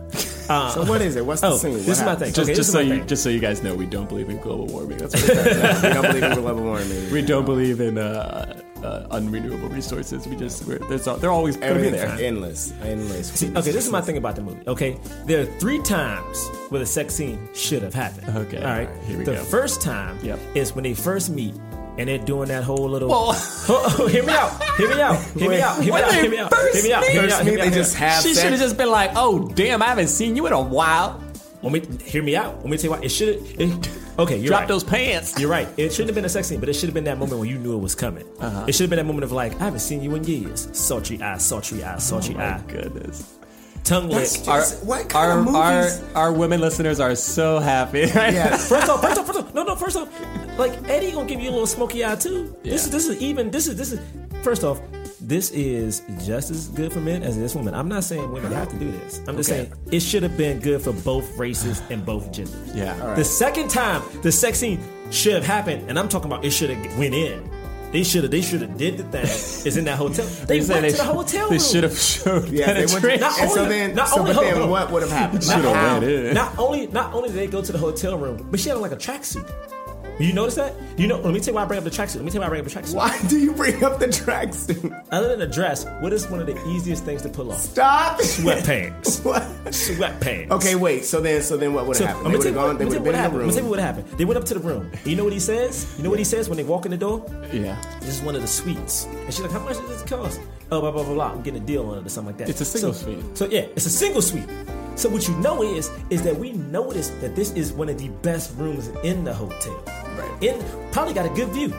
Uh, So what is it? What's the oh, scene? this What is my thing. Just, okay, just this so is my you, thing. just so you guys know, we don't believe in global warming. That's what we're saying. we don't believe in global warming. we don't believe in uh, uh, unrenewable resources. We just we're, there's, they're always going to be there. endless, endless. See, okay, this is my thing about the movie. Okay, there are three times where the sex scene should have happened. Okay, all right. all right, here we the go. first time Yep. is when they first meet. And they're doing that whole little. Well- Oh, hear me out. Hear me out. Hear me out. Hear me out. Hear me out. Hear me out. Hear me out. meet, Hear me they just have She should have just been like, "Oh, damn, I haven't seen you in a while." Let me hear me out. Let me tell you why. It should have. Okay, you're Drop right. those pants. You're right. It shouldn't have been a sex scene, but it should have been that moment when you knew it was coming. Uh-huh. It should have been that moment of like, I haven't seen you in years. Sultry eye, sultry eye, sultry eye. Oh Goodness. Tongue lick. That's Our, what kind our, of our, movies? our women listeners are so happy. Right? Yeah. First off, first off, first off, no, no. First off, like Eddie gonna give you a little smoky eye too. This is this is even this is this is. First off, this is just as good for men as this woman. I'm not saying women have to do this. I'm just Okay. saying it should have been good for both races and both genders. Yeah. The second time the sex scene should have happened, and I'm talking about it should have went in. They should have. They should have did the thing. It's in that hotel. They went say to the hotel room. They should have showed Yeah, they went. penetration. Not and so only- then, not so only- but then what would have happened? Shoulda How? Not only not only did they go to the hotel room, but she had on like a tracksuit. You notice that? You know. Let me tell you why I bring up the tracksuit. Let me tell you why I bring up the tracksuit. Why do you bring up the tracksuit? Other than a dress, what is one of the easiest things to pull off? Stop. Sweatpants. What? Sweatpants. Okay, wait. So then, so then, what would So, have I'm happened? They gonna would have gone. They I'm would have been what in the happened. I'm gonna tell you room. what happened. They went up to the room. You know what he says? You know what he says when they walk in the door? Yeah. This is one of the suites. And she's like, how much does this cost? Oh, blah, blah, blah, blah. I'm getting a deal on it or something like that. It's a single so, suite. So, yeah, it's a single suite. So, what you know is, is that we noticed that this is one of the best rooms in the hotel. Right. In, probably got a good view.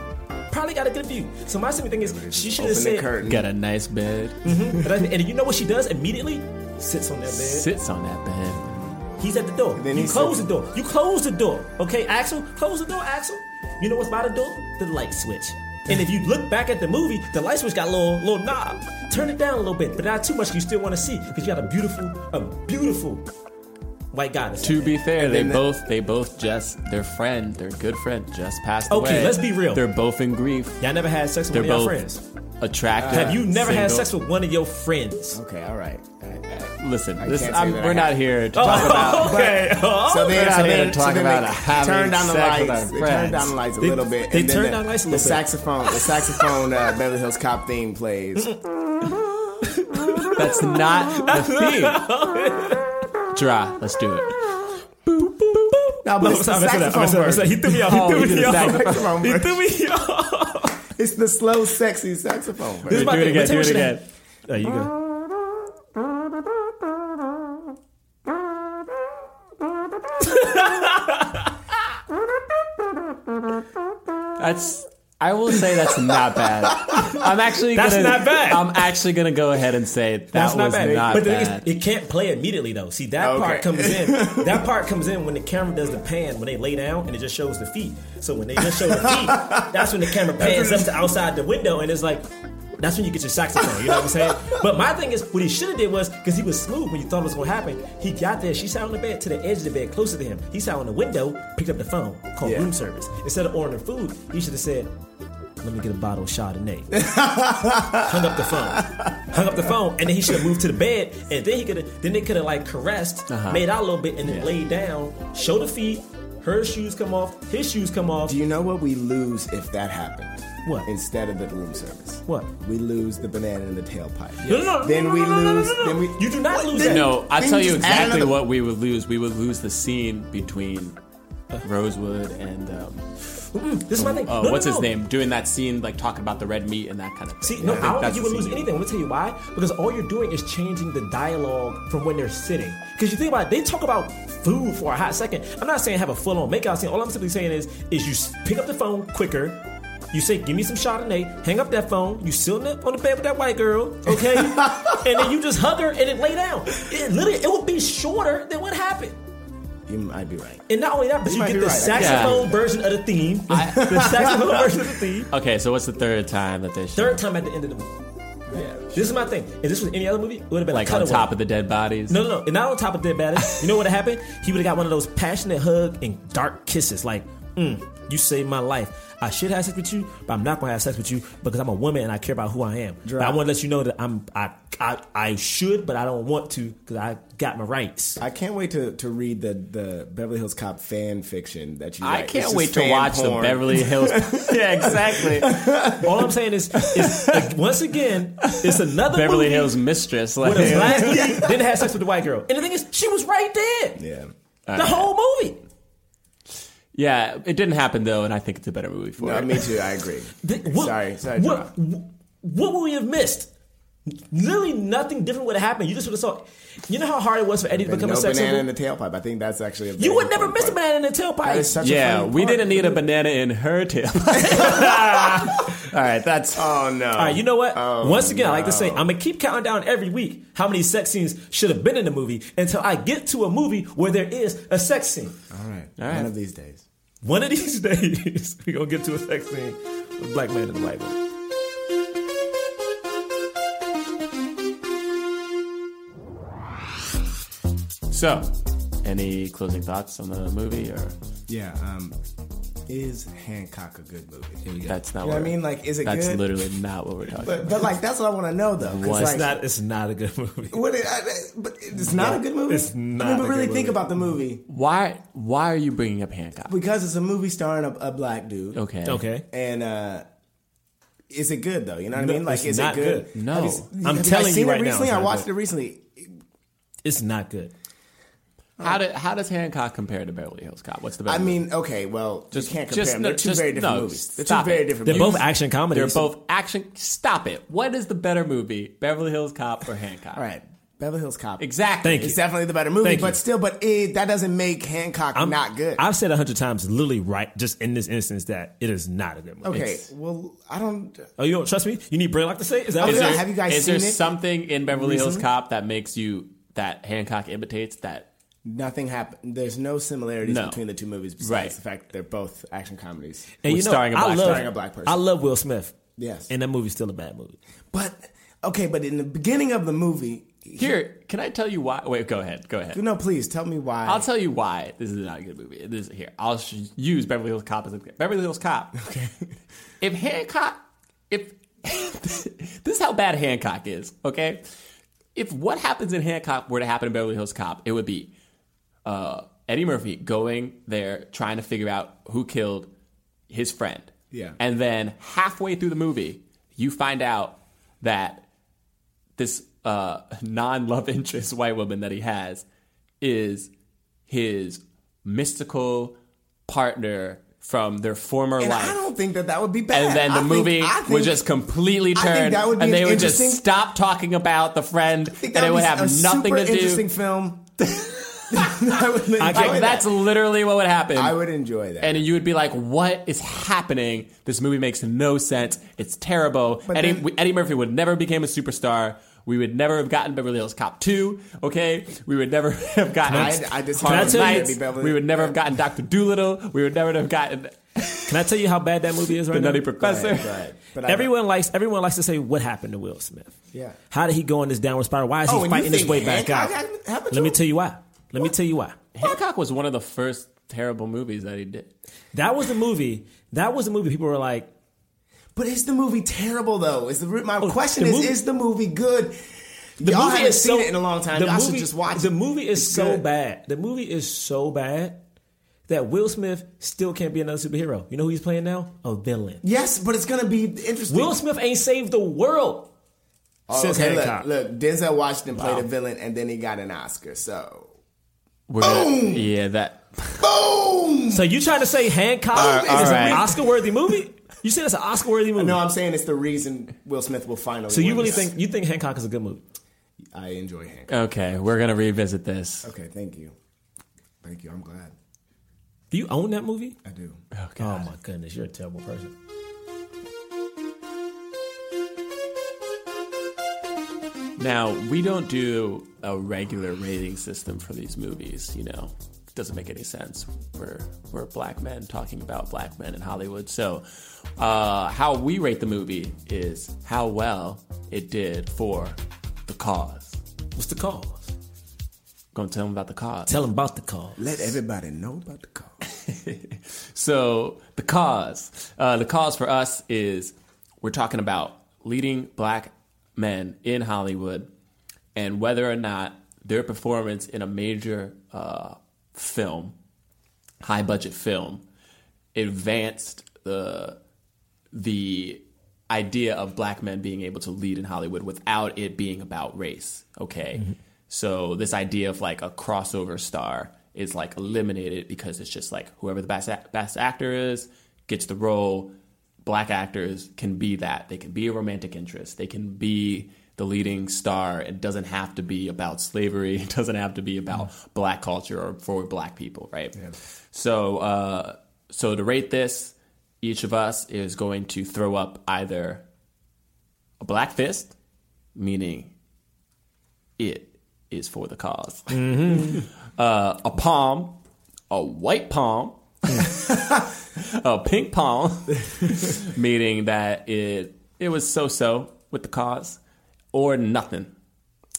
Probably got a good view. So, my simple thing is, she should have said, curtain. Got a nice bed. Mm-hmm. and, I- and you know what she does immediately? Sits on that bed. Sits on that bed. He's at the door. then you close said- the door. You close the door. Okay, Axel? Close the door, Axel. You know what's by the door? The light switch. And if you look back at the movie, the light switch got a little little knob. Turn it down a little bit, but not too much. You still want to see because you got a beautiful, a beautiful white goddess. To be fair, they then the- both they both just their friend, their good friend, just passed Okay, away. let's be real. They're both in grief. Y'all never had sex with They're one of your both friends. attractive. Have you never had single. sex with one of your friends? Okay, all right. I- I- Listen, I this, can't say I'm, that I we're not have. here to talk about. okay. So then, We're not so here then, to talk so then about they having turn down the sex with lights. our They turn friends. down the lights a They- little bit. they and then turn the, down the lights a the little bit. saxophone, the saxophone, uh, Beverly Hills Cop theme plays. That's not the theme. Dry. Let's do it. No, but it's the I'm messing saxophone messing up, I'm messing up. version. He threw me off. He threw me a off. saxophone He threw me off. It's the slow, sexy saxophone This version. is my Do it again. Do it again. There you go. That's. I will say that's not bad. I'm actually. That's gonna, not bad. I'm actually gonna go ahead and say that That's not was bad. not but the bad. thing is, it can't play immediately though. See, that Okay. part comes in. That part comes in when the camera does the pan when they lay down and it just shows the feet. So when they just show the feet, that's when the camera pans up to outside the window and it's like. That's when you get your saxophone. You know what I'm saying? But my thing is, what he should have did was because he was smooth when you thought it was going to happen. He got there. She sat on the bed to the edge of the bed, closer to him. He sat on the window, picked up the phone, called Yeah. room service. Instead of ordering food, he should have said, "Let me get a bottle of Chardonnay." hung up the phone. Hung up the phone, and then he should have moved to the bed, and then he could have, then they could have like caressed, Uh-huh. made out a little bit, and then laid down, show the feet, her shoes come off, his shoes come off. Do you know what we lose if that happened? What? Instead of the room service. What? We lose the banana in the tailpipe. No, no, no, Then no, we no, no, no, lose. no, no. Then we. You do not What? lose Then- that. No, I'll tell you exactly another- what we would lose. We would lose the scene between Rosewood and um, This is my thing. uh, No, no, what's his no. name doing that scene, like talking about the red meat and that kind of thing. See, no, I, think don't think you would lose anything. Let me tell you why. Because all you're doing is changing the dialogue from when they're sitting. Because you think about it, they talk about food for a hot second. I'm not saying have a full on makeout scene. All I'm simply saying is, is you pick up the phone quicker. You say, "Give me some Chardonnay." Hang up that phone. You sit on the, on the bed with that white girl, okay? and then you just hug her and then lay down. It literally, it would be shorter than what happened. You might be right. And not only that, but You you, get the right. saxophone version of the theme. the saxophone version of the theme. Okay, so what's the third time that they show? Third time at the end of the movie. Yeah. This is my thing. If this was any other movie, it would have been like a on cutaway. top of the dead bodies. No, no, no. Not on top of dead bodies. You know what happened? He would have got one of those passionate hug and dark kisses. Like, mm, you saved my life. I should have sex with you, but I'm not gonna have sex with you because I'm a woman and I care about who I am. But I want to let you know that I'm I I, I should, but I don't want to because I got my rights. I can't wait to, to read the, the Beverly Hills Cop fan fiction that you. I write. It's can't wait to fan watch the. Beverly Hills. yeah, exactly. All I'm saying is, is like, once again, it's another Beverly movie Hills mistress. Like, with a black lead, didn't have sex with the white girl. And the thing is, she was right there. Yeah. The whole movie. Yeah, it didn't happen though, and I think it's a better movie for No, it. me too. I agree. The- what, Sorry, sorry, What, what would we have missed? Literally nothing different would have happened. You just would have saw. You know how hard it was for Eddie to become no a sex banana symbol? in the tailpipe. I think that's actually. A You would never miss a part. banana in the tailpipe. That is such a yeah, we part. didn't need a banana in her tail. All right, that's. Oh no! All right, you know what? Oh, Once again, I like to say, I'm gonna keep counting down every week how many sex scenes should have been in the movie until I get to a movie where there is a sex scene. All right. right. One of these days. One of these days, we gonna get to a sex scene with black man and a white woman. So, any closing thoughts on the movie or? Yeah. Um, Is Hancock a good movie? That's not You know what what I mean? Like, is it That's good? literally not what we're talking But, about. but like, that's what I want to know though. What? It's like, not. It's not a good movie. What I, I- but it's not a good movie. It's not I mean, but a really good think movie. about the movie Why? Why are you bringing up Hancock? because it's a movie starring a, a black dude. Okay. Okay. And uh, is it good though? You know what No, I mean? Like, it's is not it good? good. No. You, I'm telling you you seen right it now, recently. I watched good. it recently. It's not good. How did how does Hancock compare to Beverly Hills Cop? What's the better? I better mean, okay, well, Just- you can't compare just them. They're two just- very different no, movies. They're two very it. different They're movies. both action comedies. They're both action. Stop it. What is the better movie, Beverly Hills Cop or Hancock? All right, Beverly Hills Cop. Exactly. Thank you. It's definitely the better movie, Thank but you. still, but it, that doesn't make Hancock I'm not good. I've said a hundred times, literally right, just in this instance, that it is not a good movie. okay, It's- well, I don't. oh, you don't trust me? You need Braylock to say? Is that what Is it have you guys is seen there it something in Beverly Hills? Mm-hmm. Cop that makes you that Hancock imitates that? Nothing happened. There's no similarities No. between the two movies besides Right. the fact that they're both action comedies. And you With know, starring a I black- love, starring a black person. I love Will Smith. Yes. And that movie's still a bad movie. But okay, but in the beginning of the movie, Here, can I tell you why? Wait, go ahead. Go ahead. no, please tell me why. I'll tell you why this is not a good movie. This here. I'll sh- use Beverly Hills Cop as a Beverly Hills Cop. Okay. if Hancock, if this is how bad Hancock is, okay. If what happens in Hancock were to happen in Beverly Hills Cop, it would be uh, Eddie Murphy going there trying to figure out who killed his friend. Yeah. And then halfway through the movie, you find out that this uh, non-love interest white woman that he has is his mystical partner from their former and life. I don't think that that would be bad. and then the I movie I think- would just completely turn, that would be and they an would just stop talking about the friend, I think and it would be have a nothing to do. Interesting film. I would enjoy Like, that. that's literally what would happen. I would enjoy that. and you would be like, "What is happening? This movie makes no sense. It's terrible." But Eddie, then- we- Eddie Murphy would never became a superstar. We would never have gotten Beverly Hills Cop two. Okay, we would never have gotten. I- I disagree. Harlem Can you- Nights. Beverly- We would never have gotten Doctor Dolittle. We would never have gotten Can I tell you how bad that movie is right the now? Nutty Professor. Right. But I- Everyone likes everyone likes to say what happened to Will Smith. Yeah. How did he go in this downward spiral? Why is Oh, he and you fighting his think way back Hancock out? happened- happened Let me him? tell you why. Let me tell you why. Hancock was one of the first terrible movies that he did. That was the movie. That was the movie. People were like, But is the movie terrible though? Is the my Oh, question the is movie- is the movie good? the Y'all movie haven't is seen so it in a long time. The Y'all movie, should just watch The movie is It's so good. bad. The movie is so bad that Will Smith still can't be another superhero. You know who he's playing now? A villain. Yes, but it's gonna be interesting. Will Smith ain't saved the world Oh, since okay, Hancock. look, look, Denzel Washington played a villain and then he got an Oscar. So We're gonna- yeah, that. boom. So you trying to say Hancock All is right. an Oscar-worthy movie? You say it's an Oscar-worthy movie? No, I'm saying it's the reason Will Smith will finally. so you win really this. think you think Hancock is a good movie? I enjoy Hancock? Okay, we're gonna revisit this. Okay, thank you, thank you. I'm glad. Do you own that movie? I do. Oh, oh my goodness, you're a terrible person. Now, we don't do a regular rating system for these movies, you know. It doesn't make any sense. We're we're black men talking about black men in Hollywood. So, uh, how we rate the movie is how well it did for the cause. What's the cause? Gonna tell them about the cause. Tell them about the cause. Let everybody know about the cause. So the cause, uh, the cause for us is we're talking about leading black men in Hollywood and whether or not their performance in a major uh, film, high budget film, advanced the the idea of black men being able to lead in Hollywood without it being about race. Okay. So this idea of like a crossover star is like eliminated because it's just like whoever the best best actor is gets the role. Black actors can be that. They can be a romantic interest. They can be the leading star. It doesn't have to be about slavery. It doesn't have to be about black culture or for black people, right? So, uh, so to rate this, each of us is going to throw up either a black fist, meaning it is for the because uh, a palm, a white palm, a pink palm, meaning that it it was so so with the cause, or nothing.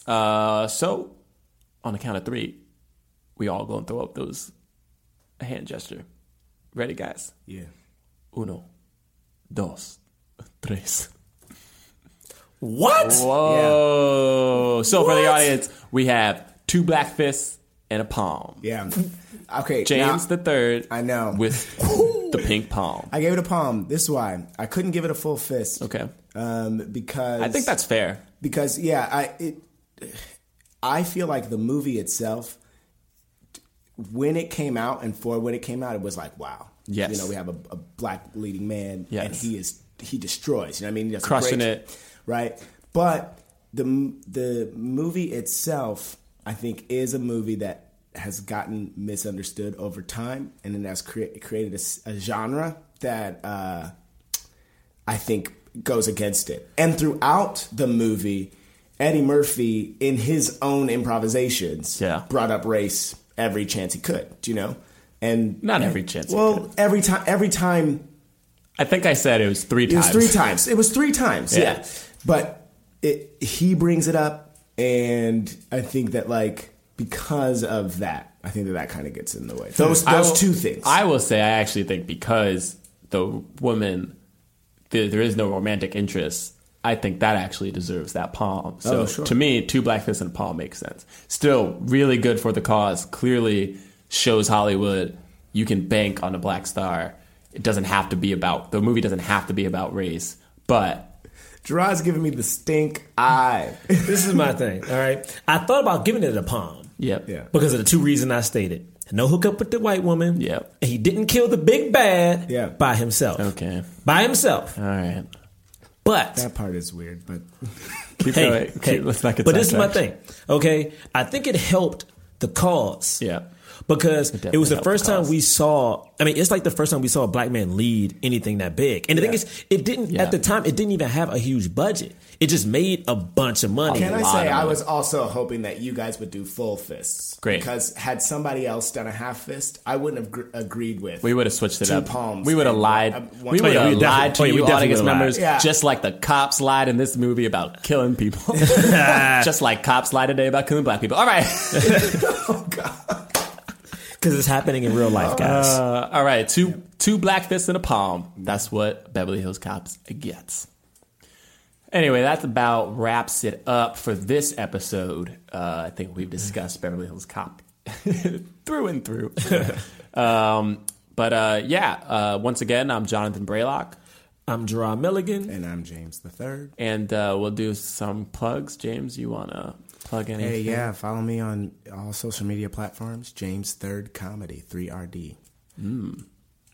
Uh, so, on the count of three, we all gonna throw up those a hand gesture. Ready, guys? Yeah. Uno, dos, tres. What? Whoa! So for the audience, we have two black fists and a palm. Yeah. Okay. James now- the third. I know. with the pink palm. I gave it a palm. This is why I couldn't give it a full fist. Okay. Um, because I think that's fair. because yeah, I it. I feel like the movie itself, when it came out and for when it came out, it was like wow. Yes. You know, we have a, a black leading man, Yes. and he is he destroys. You know what I mean? He does Crushing great- it. right? But the the movie itself, I think, is a movie that has gotten misunderstood over time, and it has crea- created a genre that uh, I think goes against it. And throughout the movie, Eddie Murphy, in his own improvisations, Yeah. brought up race every chance he could. Do you know? And Not every chance he Well, every time, every time I think I said it was three it times. It was three times. It was three times. Yeah. Yeah. But it, he brings it up, and I think that like because of that, I think that that kind of gets in the way. Those those will- two things. I will say I actually think because the woman, there, there is no romantic interest. I think that actually deserves that palm. Oh, so Oh, sure. to me, two black fists and a palm makes sense. Still, really good for the cause. Clearly shows Hollywood you can bank on a black star. It doesn't have to be about the movie. Doesn't have to be about race, but Jerah's giving me the stink eye. This is my thing. All right. I thought about giving it a palm yep, Yeah. because of the two reasons I stated. No hookup with the white woman. Yep. And he didn't kill the big bad Yeah. by himself. Okay, By himself. all right. But that part is weird, but Keep hey, going. hey, Keep- let's not get but this is my thing. Okay. I think it helped the cause. Yeah. Because It it, was the helped the first time we saw. I mean, it's like the first time we saw a black man lead anything that big. And the thing is, it didn't Yeah. at the time. It didn't even have a huge budget. It just made a bunch of money. Can I say I was also hoping that you guys would do full fists? Great. Because had somebody else done a half fist, I wouldn't have gr- agreed with. We would have switched it two up. palms. we would have lied. uh, we would Oh, have we definitely- lied to oh, yeah, we you, definitely audience members, Yeah. just like the cops lied in this movie about killing people. just like cops lied today about killing black people. All right. because it's happening in real life, guys. Uh, all right. Two two black fists in a palm. That's what Beverly Hills Cops gets. Anyway, that's about wraps it up for this episode. Uh, I think we've discussed Beverly Hills Cop through and through. um, but uh, yeah, uh, once again, I'm Jonathan Braylock. I'm Jerah Milligan. And I'm James the Third. and uh, we'll do some plugs. James, you want to plug anything? Hey, yeah, follow me on all social media platforms. James Third Comedy, three RD.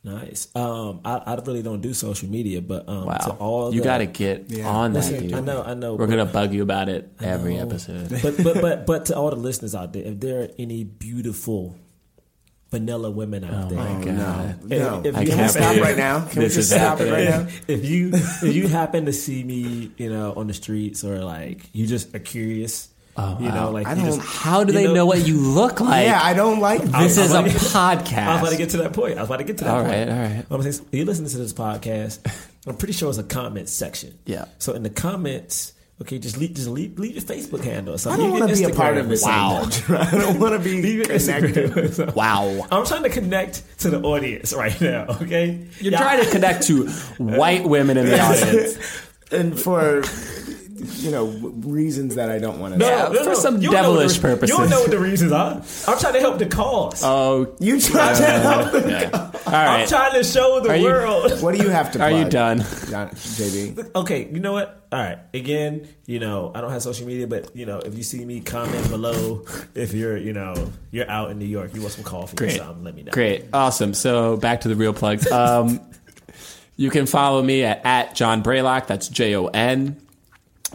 Nice. Um, I, I really don't do social media, but um, Wow, to all you got to get Yeah. on that, dude. I know, I know. We're gonna bug you about it every episode. but but but but to all the listeners out there, if there are any beautiful vanilla women out there, my God. No, If- no. if Can you we have- stop right now? Can This we is just stop it right now? happening. if you if you happen to see me, you know, on the streets or like you just are curious, Oh, you know, oh. like I don't- just, How do they know, what you look like? yeah, I don't like this is a I was about to get to that point. I was about to get to that All point. All right, all right. I'm saying, you listen to this podcast. I'm pretty sure it's a comment section. Yeah. So in the comments, okay, just leave, just leave, leave your Facebook handle or I something. don't want to be a part of this Wow. I don't want to be Leave connected. Instagram. Wow. I'm trying to connect to the audience right now. Okay. You're Yeah. trying to connect to white women in the audience. and for you know reasons that I don't want to. No, Yeah, no, no, for no. some You don't know what devilish the- purposes. You don't know what the reasons are. I'm trying to help the cause. Oh, You try to help. yeah. All I'm trying to show the Are you- world. What do you have to? Are you done? JB? Okay, you know what? All right. Again, you know, I don't have social media, but you know, if you see me, comment below. If you're, you know, you're out in New York, you want some coffee or something, let me know. Great. Awesome. So back to the real plugs. Um, you can follow me at, at John Braylock. That's J O N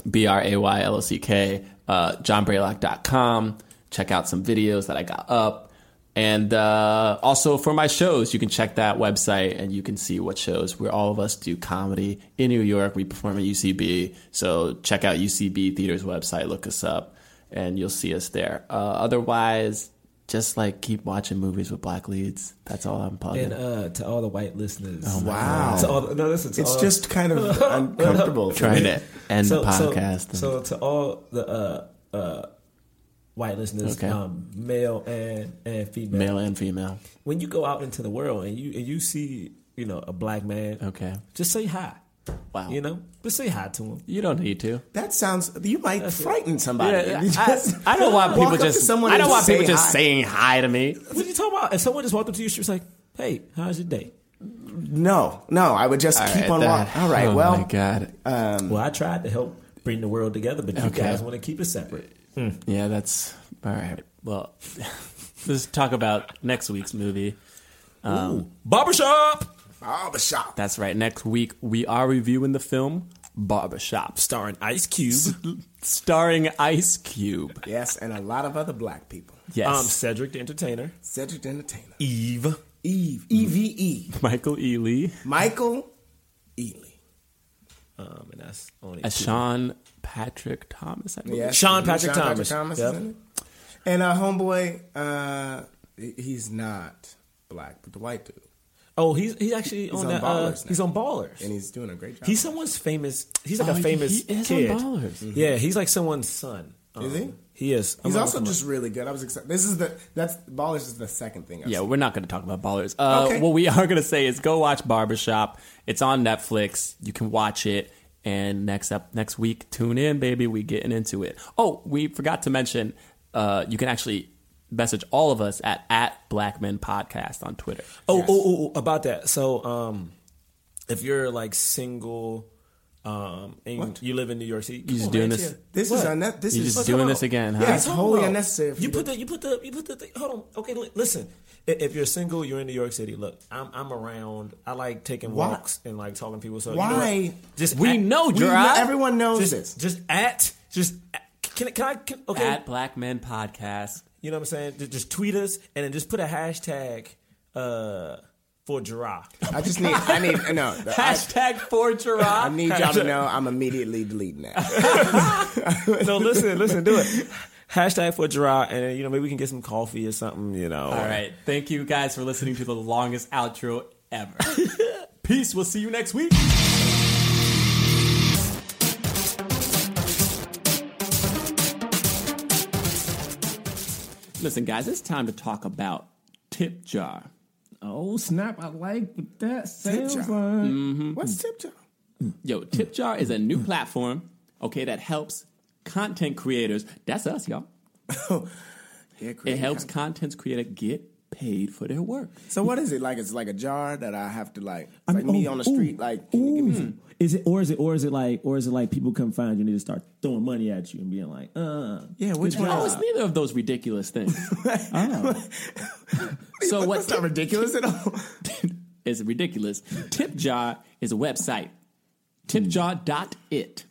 B R A Y L O C K. Uh, JohnBraylock.com. Check out some videos that I got up. And uh, also for my shows, you can check that website and you can see what shows where all of us do comedy in New York. We perform at UCB. So check out UCB Theater's website, look us up, and you'll see us there. Uh, otherwise, just like keep watching movies with black leads. That's all I'm plugging. And uh, to all the white listeners, oh Wow. To all the, no, listen. To It's all, just kind of uncomfortable. Trying me. to end so, the so- podcast. and- So, to all the uh, uh, white listeners, Okay. um, male and and female. Male and female. When you go out into the world and you and you see you know a black man, Okay. just say hi. Wow. You know, but say hi to him. You don't need to. That sounds. You might frighten somebody. Yeah, if you I, just I don't want people just. someone I don't and want people say just hi. saying hi to me. What are you talking about? If someone just walked up to you, she was like, "Hey, how's your day?" No, no. I would just keep on that- walking. All right. oh well, my god. Well, I tried to help bring the world together, but you Okay. guys want to keep it separate. Yeah, that's all right. Well, let's talk about next week's movie. Um, Barbershop, barbershop. That's right. Next week we are reviewing the film Barbershop, starring Ice Cube, starring Ice Cube. Yes, and a lot of other black people. Yes, um, Cedric the Entertainer, Cedric the Entertainer. Eve, Eve. E V E. Michael Ealy, Michael Ealy. um, and that's only a two. Sean Patrick Thomas. I believe. Yes. Sean Patrick Thomas. Thomas Yep. is in it. And uh, homeboy, uh, he's not black, but the white dude. Oh, he's he's actually He's on, on that. Ballers Uh, now. he's on Ballers. And he's doing a great job. He's someone's famous. He's like Oh, a famous he is on kid. Ballers. Yeah, he's like someone's son. Is he? Um, He is. I'm He's also look him just really good. I was excited. This is the that's Ballers is the second thing. I've Yeah, seen. we're not going to talk about Ballers. Uh, Okay. What we are going to say is go watch Barbershop. It's on Netflix. You can watch it. And next up, next week, tune in, baby. We getting into it. Oh, we forgot to mention, uh, you can actually message all of us at at Black Men Podcast on Twitter. Oh, oh, oh, oh, about that. So, um, if you're like single, um, and you live in New York City, come just on, doing man, this- chill. This What? is unne- this You is just doing this again, huh? Yeah, it's Talking wholly about- unnecessary. You you put the you put the you put the thing. Hold on. Okay, li- listen. If you're single, you're in New York City. Look, I'm I'm around. I like taking Why? walks and like talking to people. So you Why? know just We at- know, We know- Jerah. everyone knows just, this. Just at just at- can I- can I can, okay? At Black Men Podcast. You know what I'm saying? Just, just tweet us and then just put a hashtag uh, for Jerah. I just need. I need. No. I, Hashtag for I need y'all to know I'm immediately deleting that. no, listen, listen, do it. Hashtag for Jerah, and you know maybe we can get some coffee or something. You know. All right. Thank you guys for listening to the longest outro ever. Peace. We'll see you next week. Listen, guys, it's time to talk about Tip Jar. Oh snap! I like what that sounds jar. like. Mm-hmm. What's tip jar? Yo, Tip Jar is a new platform, okay, that helps content creators. That's us, y'all. It helps content. content creator get paid for their work. So what is it like? It's like a jar that I have to like, I like me oh, on the street. ooh, like, can you give me ooh. some? Is it or is it or is it like or is it like people come find you and they just start throwing money at you and being like, uh, Yeah, which good one? Oh, it's neither of those ridiculous things. Oh. so what That's not ridiculous at all. is ridiculous. Tip Jar is a website. Tipjar.it.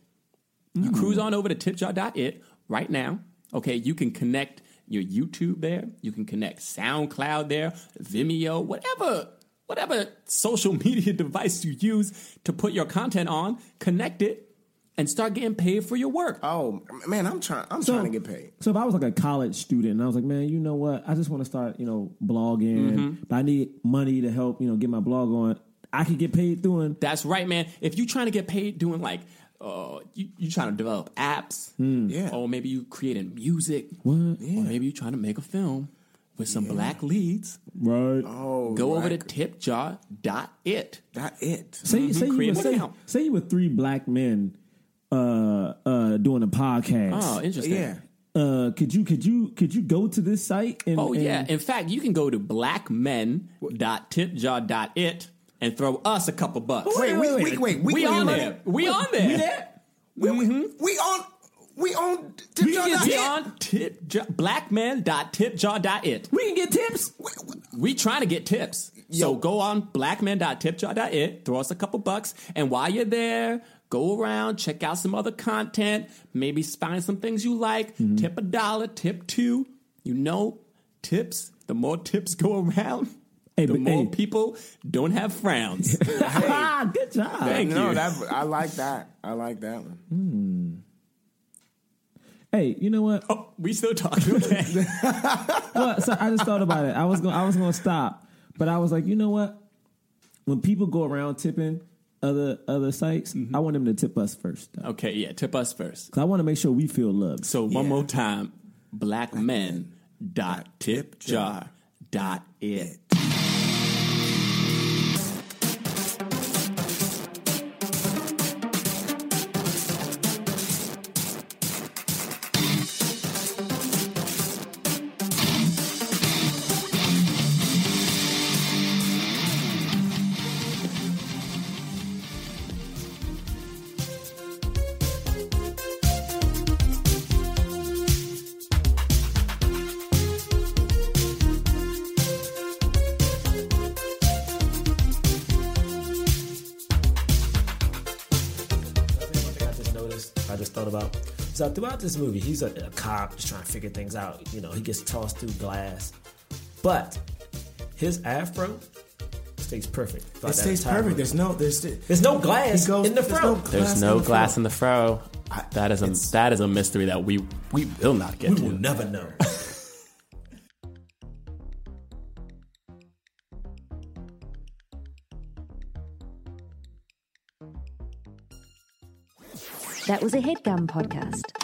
You cruise on over to tipjar.it right now. Okay, you can connect your YouTube there. You can connect SoundCloud there, Vimeo, whatever, whatever social media device you use to put your content on. Connect it and start getting paid for your work. Oh man, I'm trying. I'm trying to get paid. So if I was like a college student and I was like, man, you know what? I just want to start, you know, blogging, Mm-hmm. but I need money to help, you know, get my blog on. I could get paid doing. That's right, man. If you're trying to get paid doing like, uh, you you trying to develop apps, Yeah. or maybe you're creating music, What? or maybe you're trying to make a film with some black leads. Right. Oh, Go over to right. tipjar.it. That it. Say, say, you Create were, an say, account. say you were three black men uh, uh, doing a podcast. Oh, interesting. Yeah. uh, could you could you could you go to this site? And, Oh and- yeah. In fact, you can go to blackmen.tipjar.it and throw us a couple bucks. Wait, we, we, wait, we, we can on there. We on there. We there? We, we, we on. We on. Tip jar dot We on tip blackman.tipjar.it. We can get tips. We trying to get tips. So go on blackman.tipjar.it, throw us a couple bucks, and while you're there, go around, check out some other content, maybe find some things you like, Mm-hmm. tip a dollar, tip two. You know, tips, the more tips go around, Hey, the but- more hey. people don't have frowns. Ah, good job. Thank no, you. that I like that. I like that one. Hey, you know what? oh, we still talking. Okay. well, so I just thought about it. I was going I was going to stop, but I was like, you know what? When people go around tipping other other sites, I want them to tip us first. Though. okay, yeah, tip us first. 'Cause I want to make sure we feel loved. So one more time, blackmen.tipjar.it. thing I throughout this movie, he's a, a cop just trying to figure things out. You know, he gets tossed through glass, but his afro stays perfect. It stays perfect. movie. There's no, there's, There's no glass goes- in the there's fro. no There's no glass in the fro. That is a that is a mystery that we we will not get we to. will never know. That was a headgum podcast.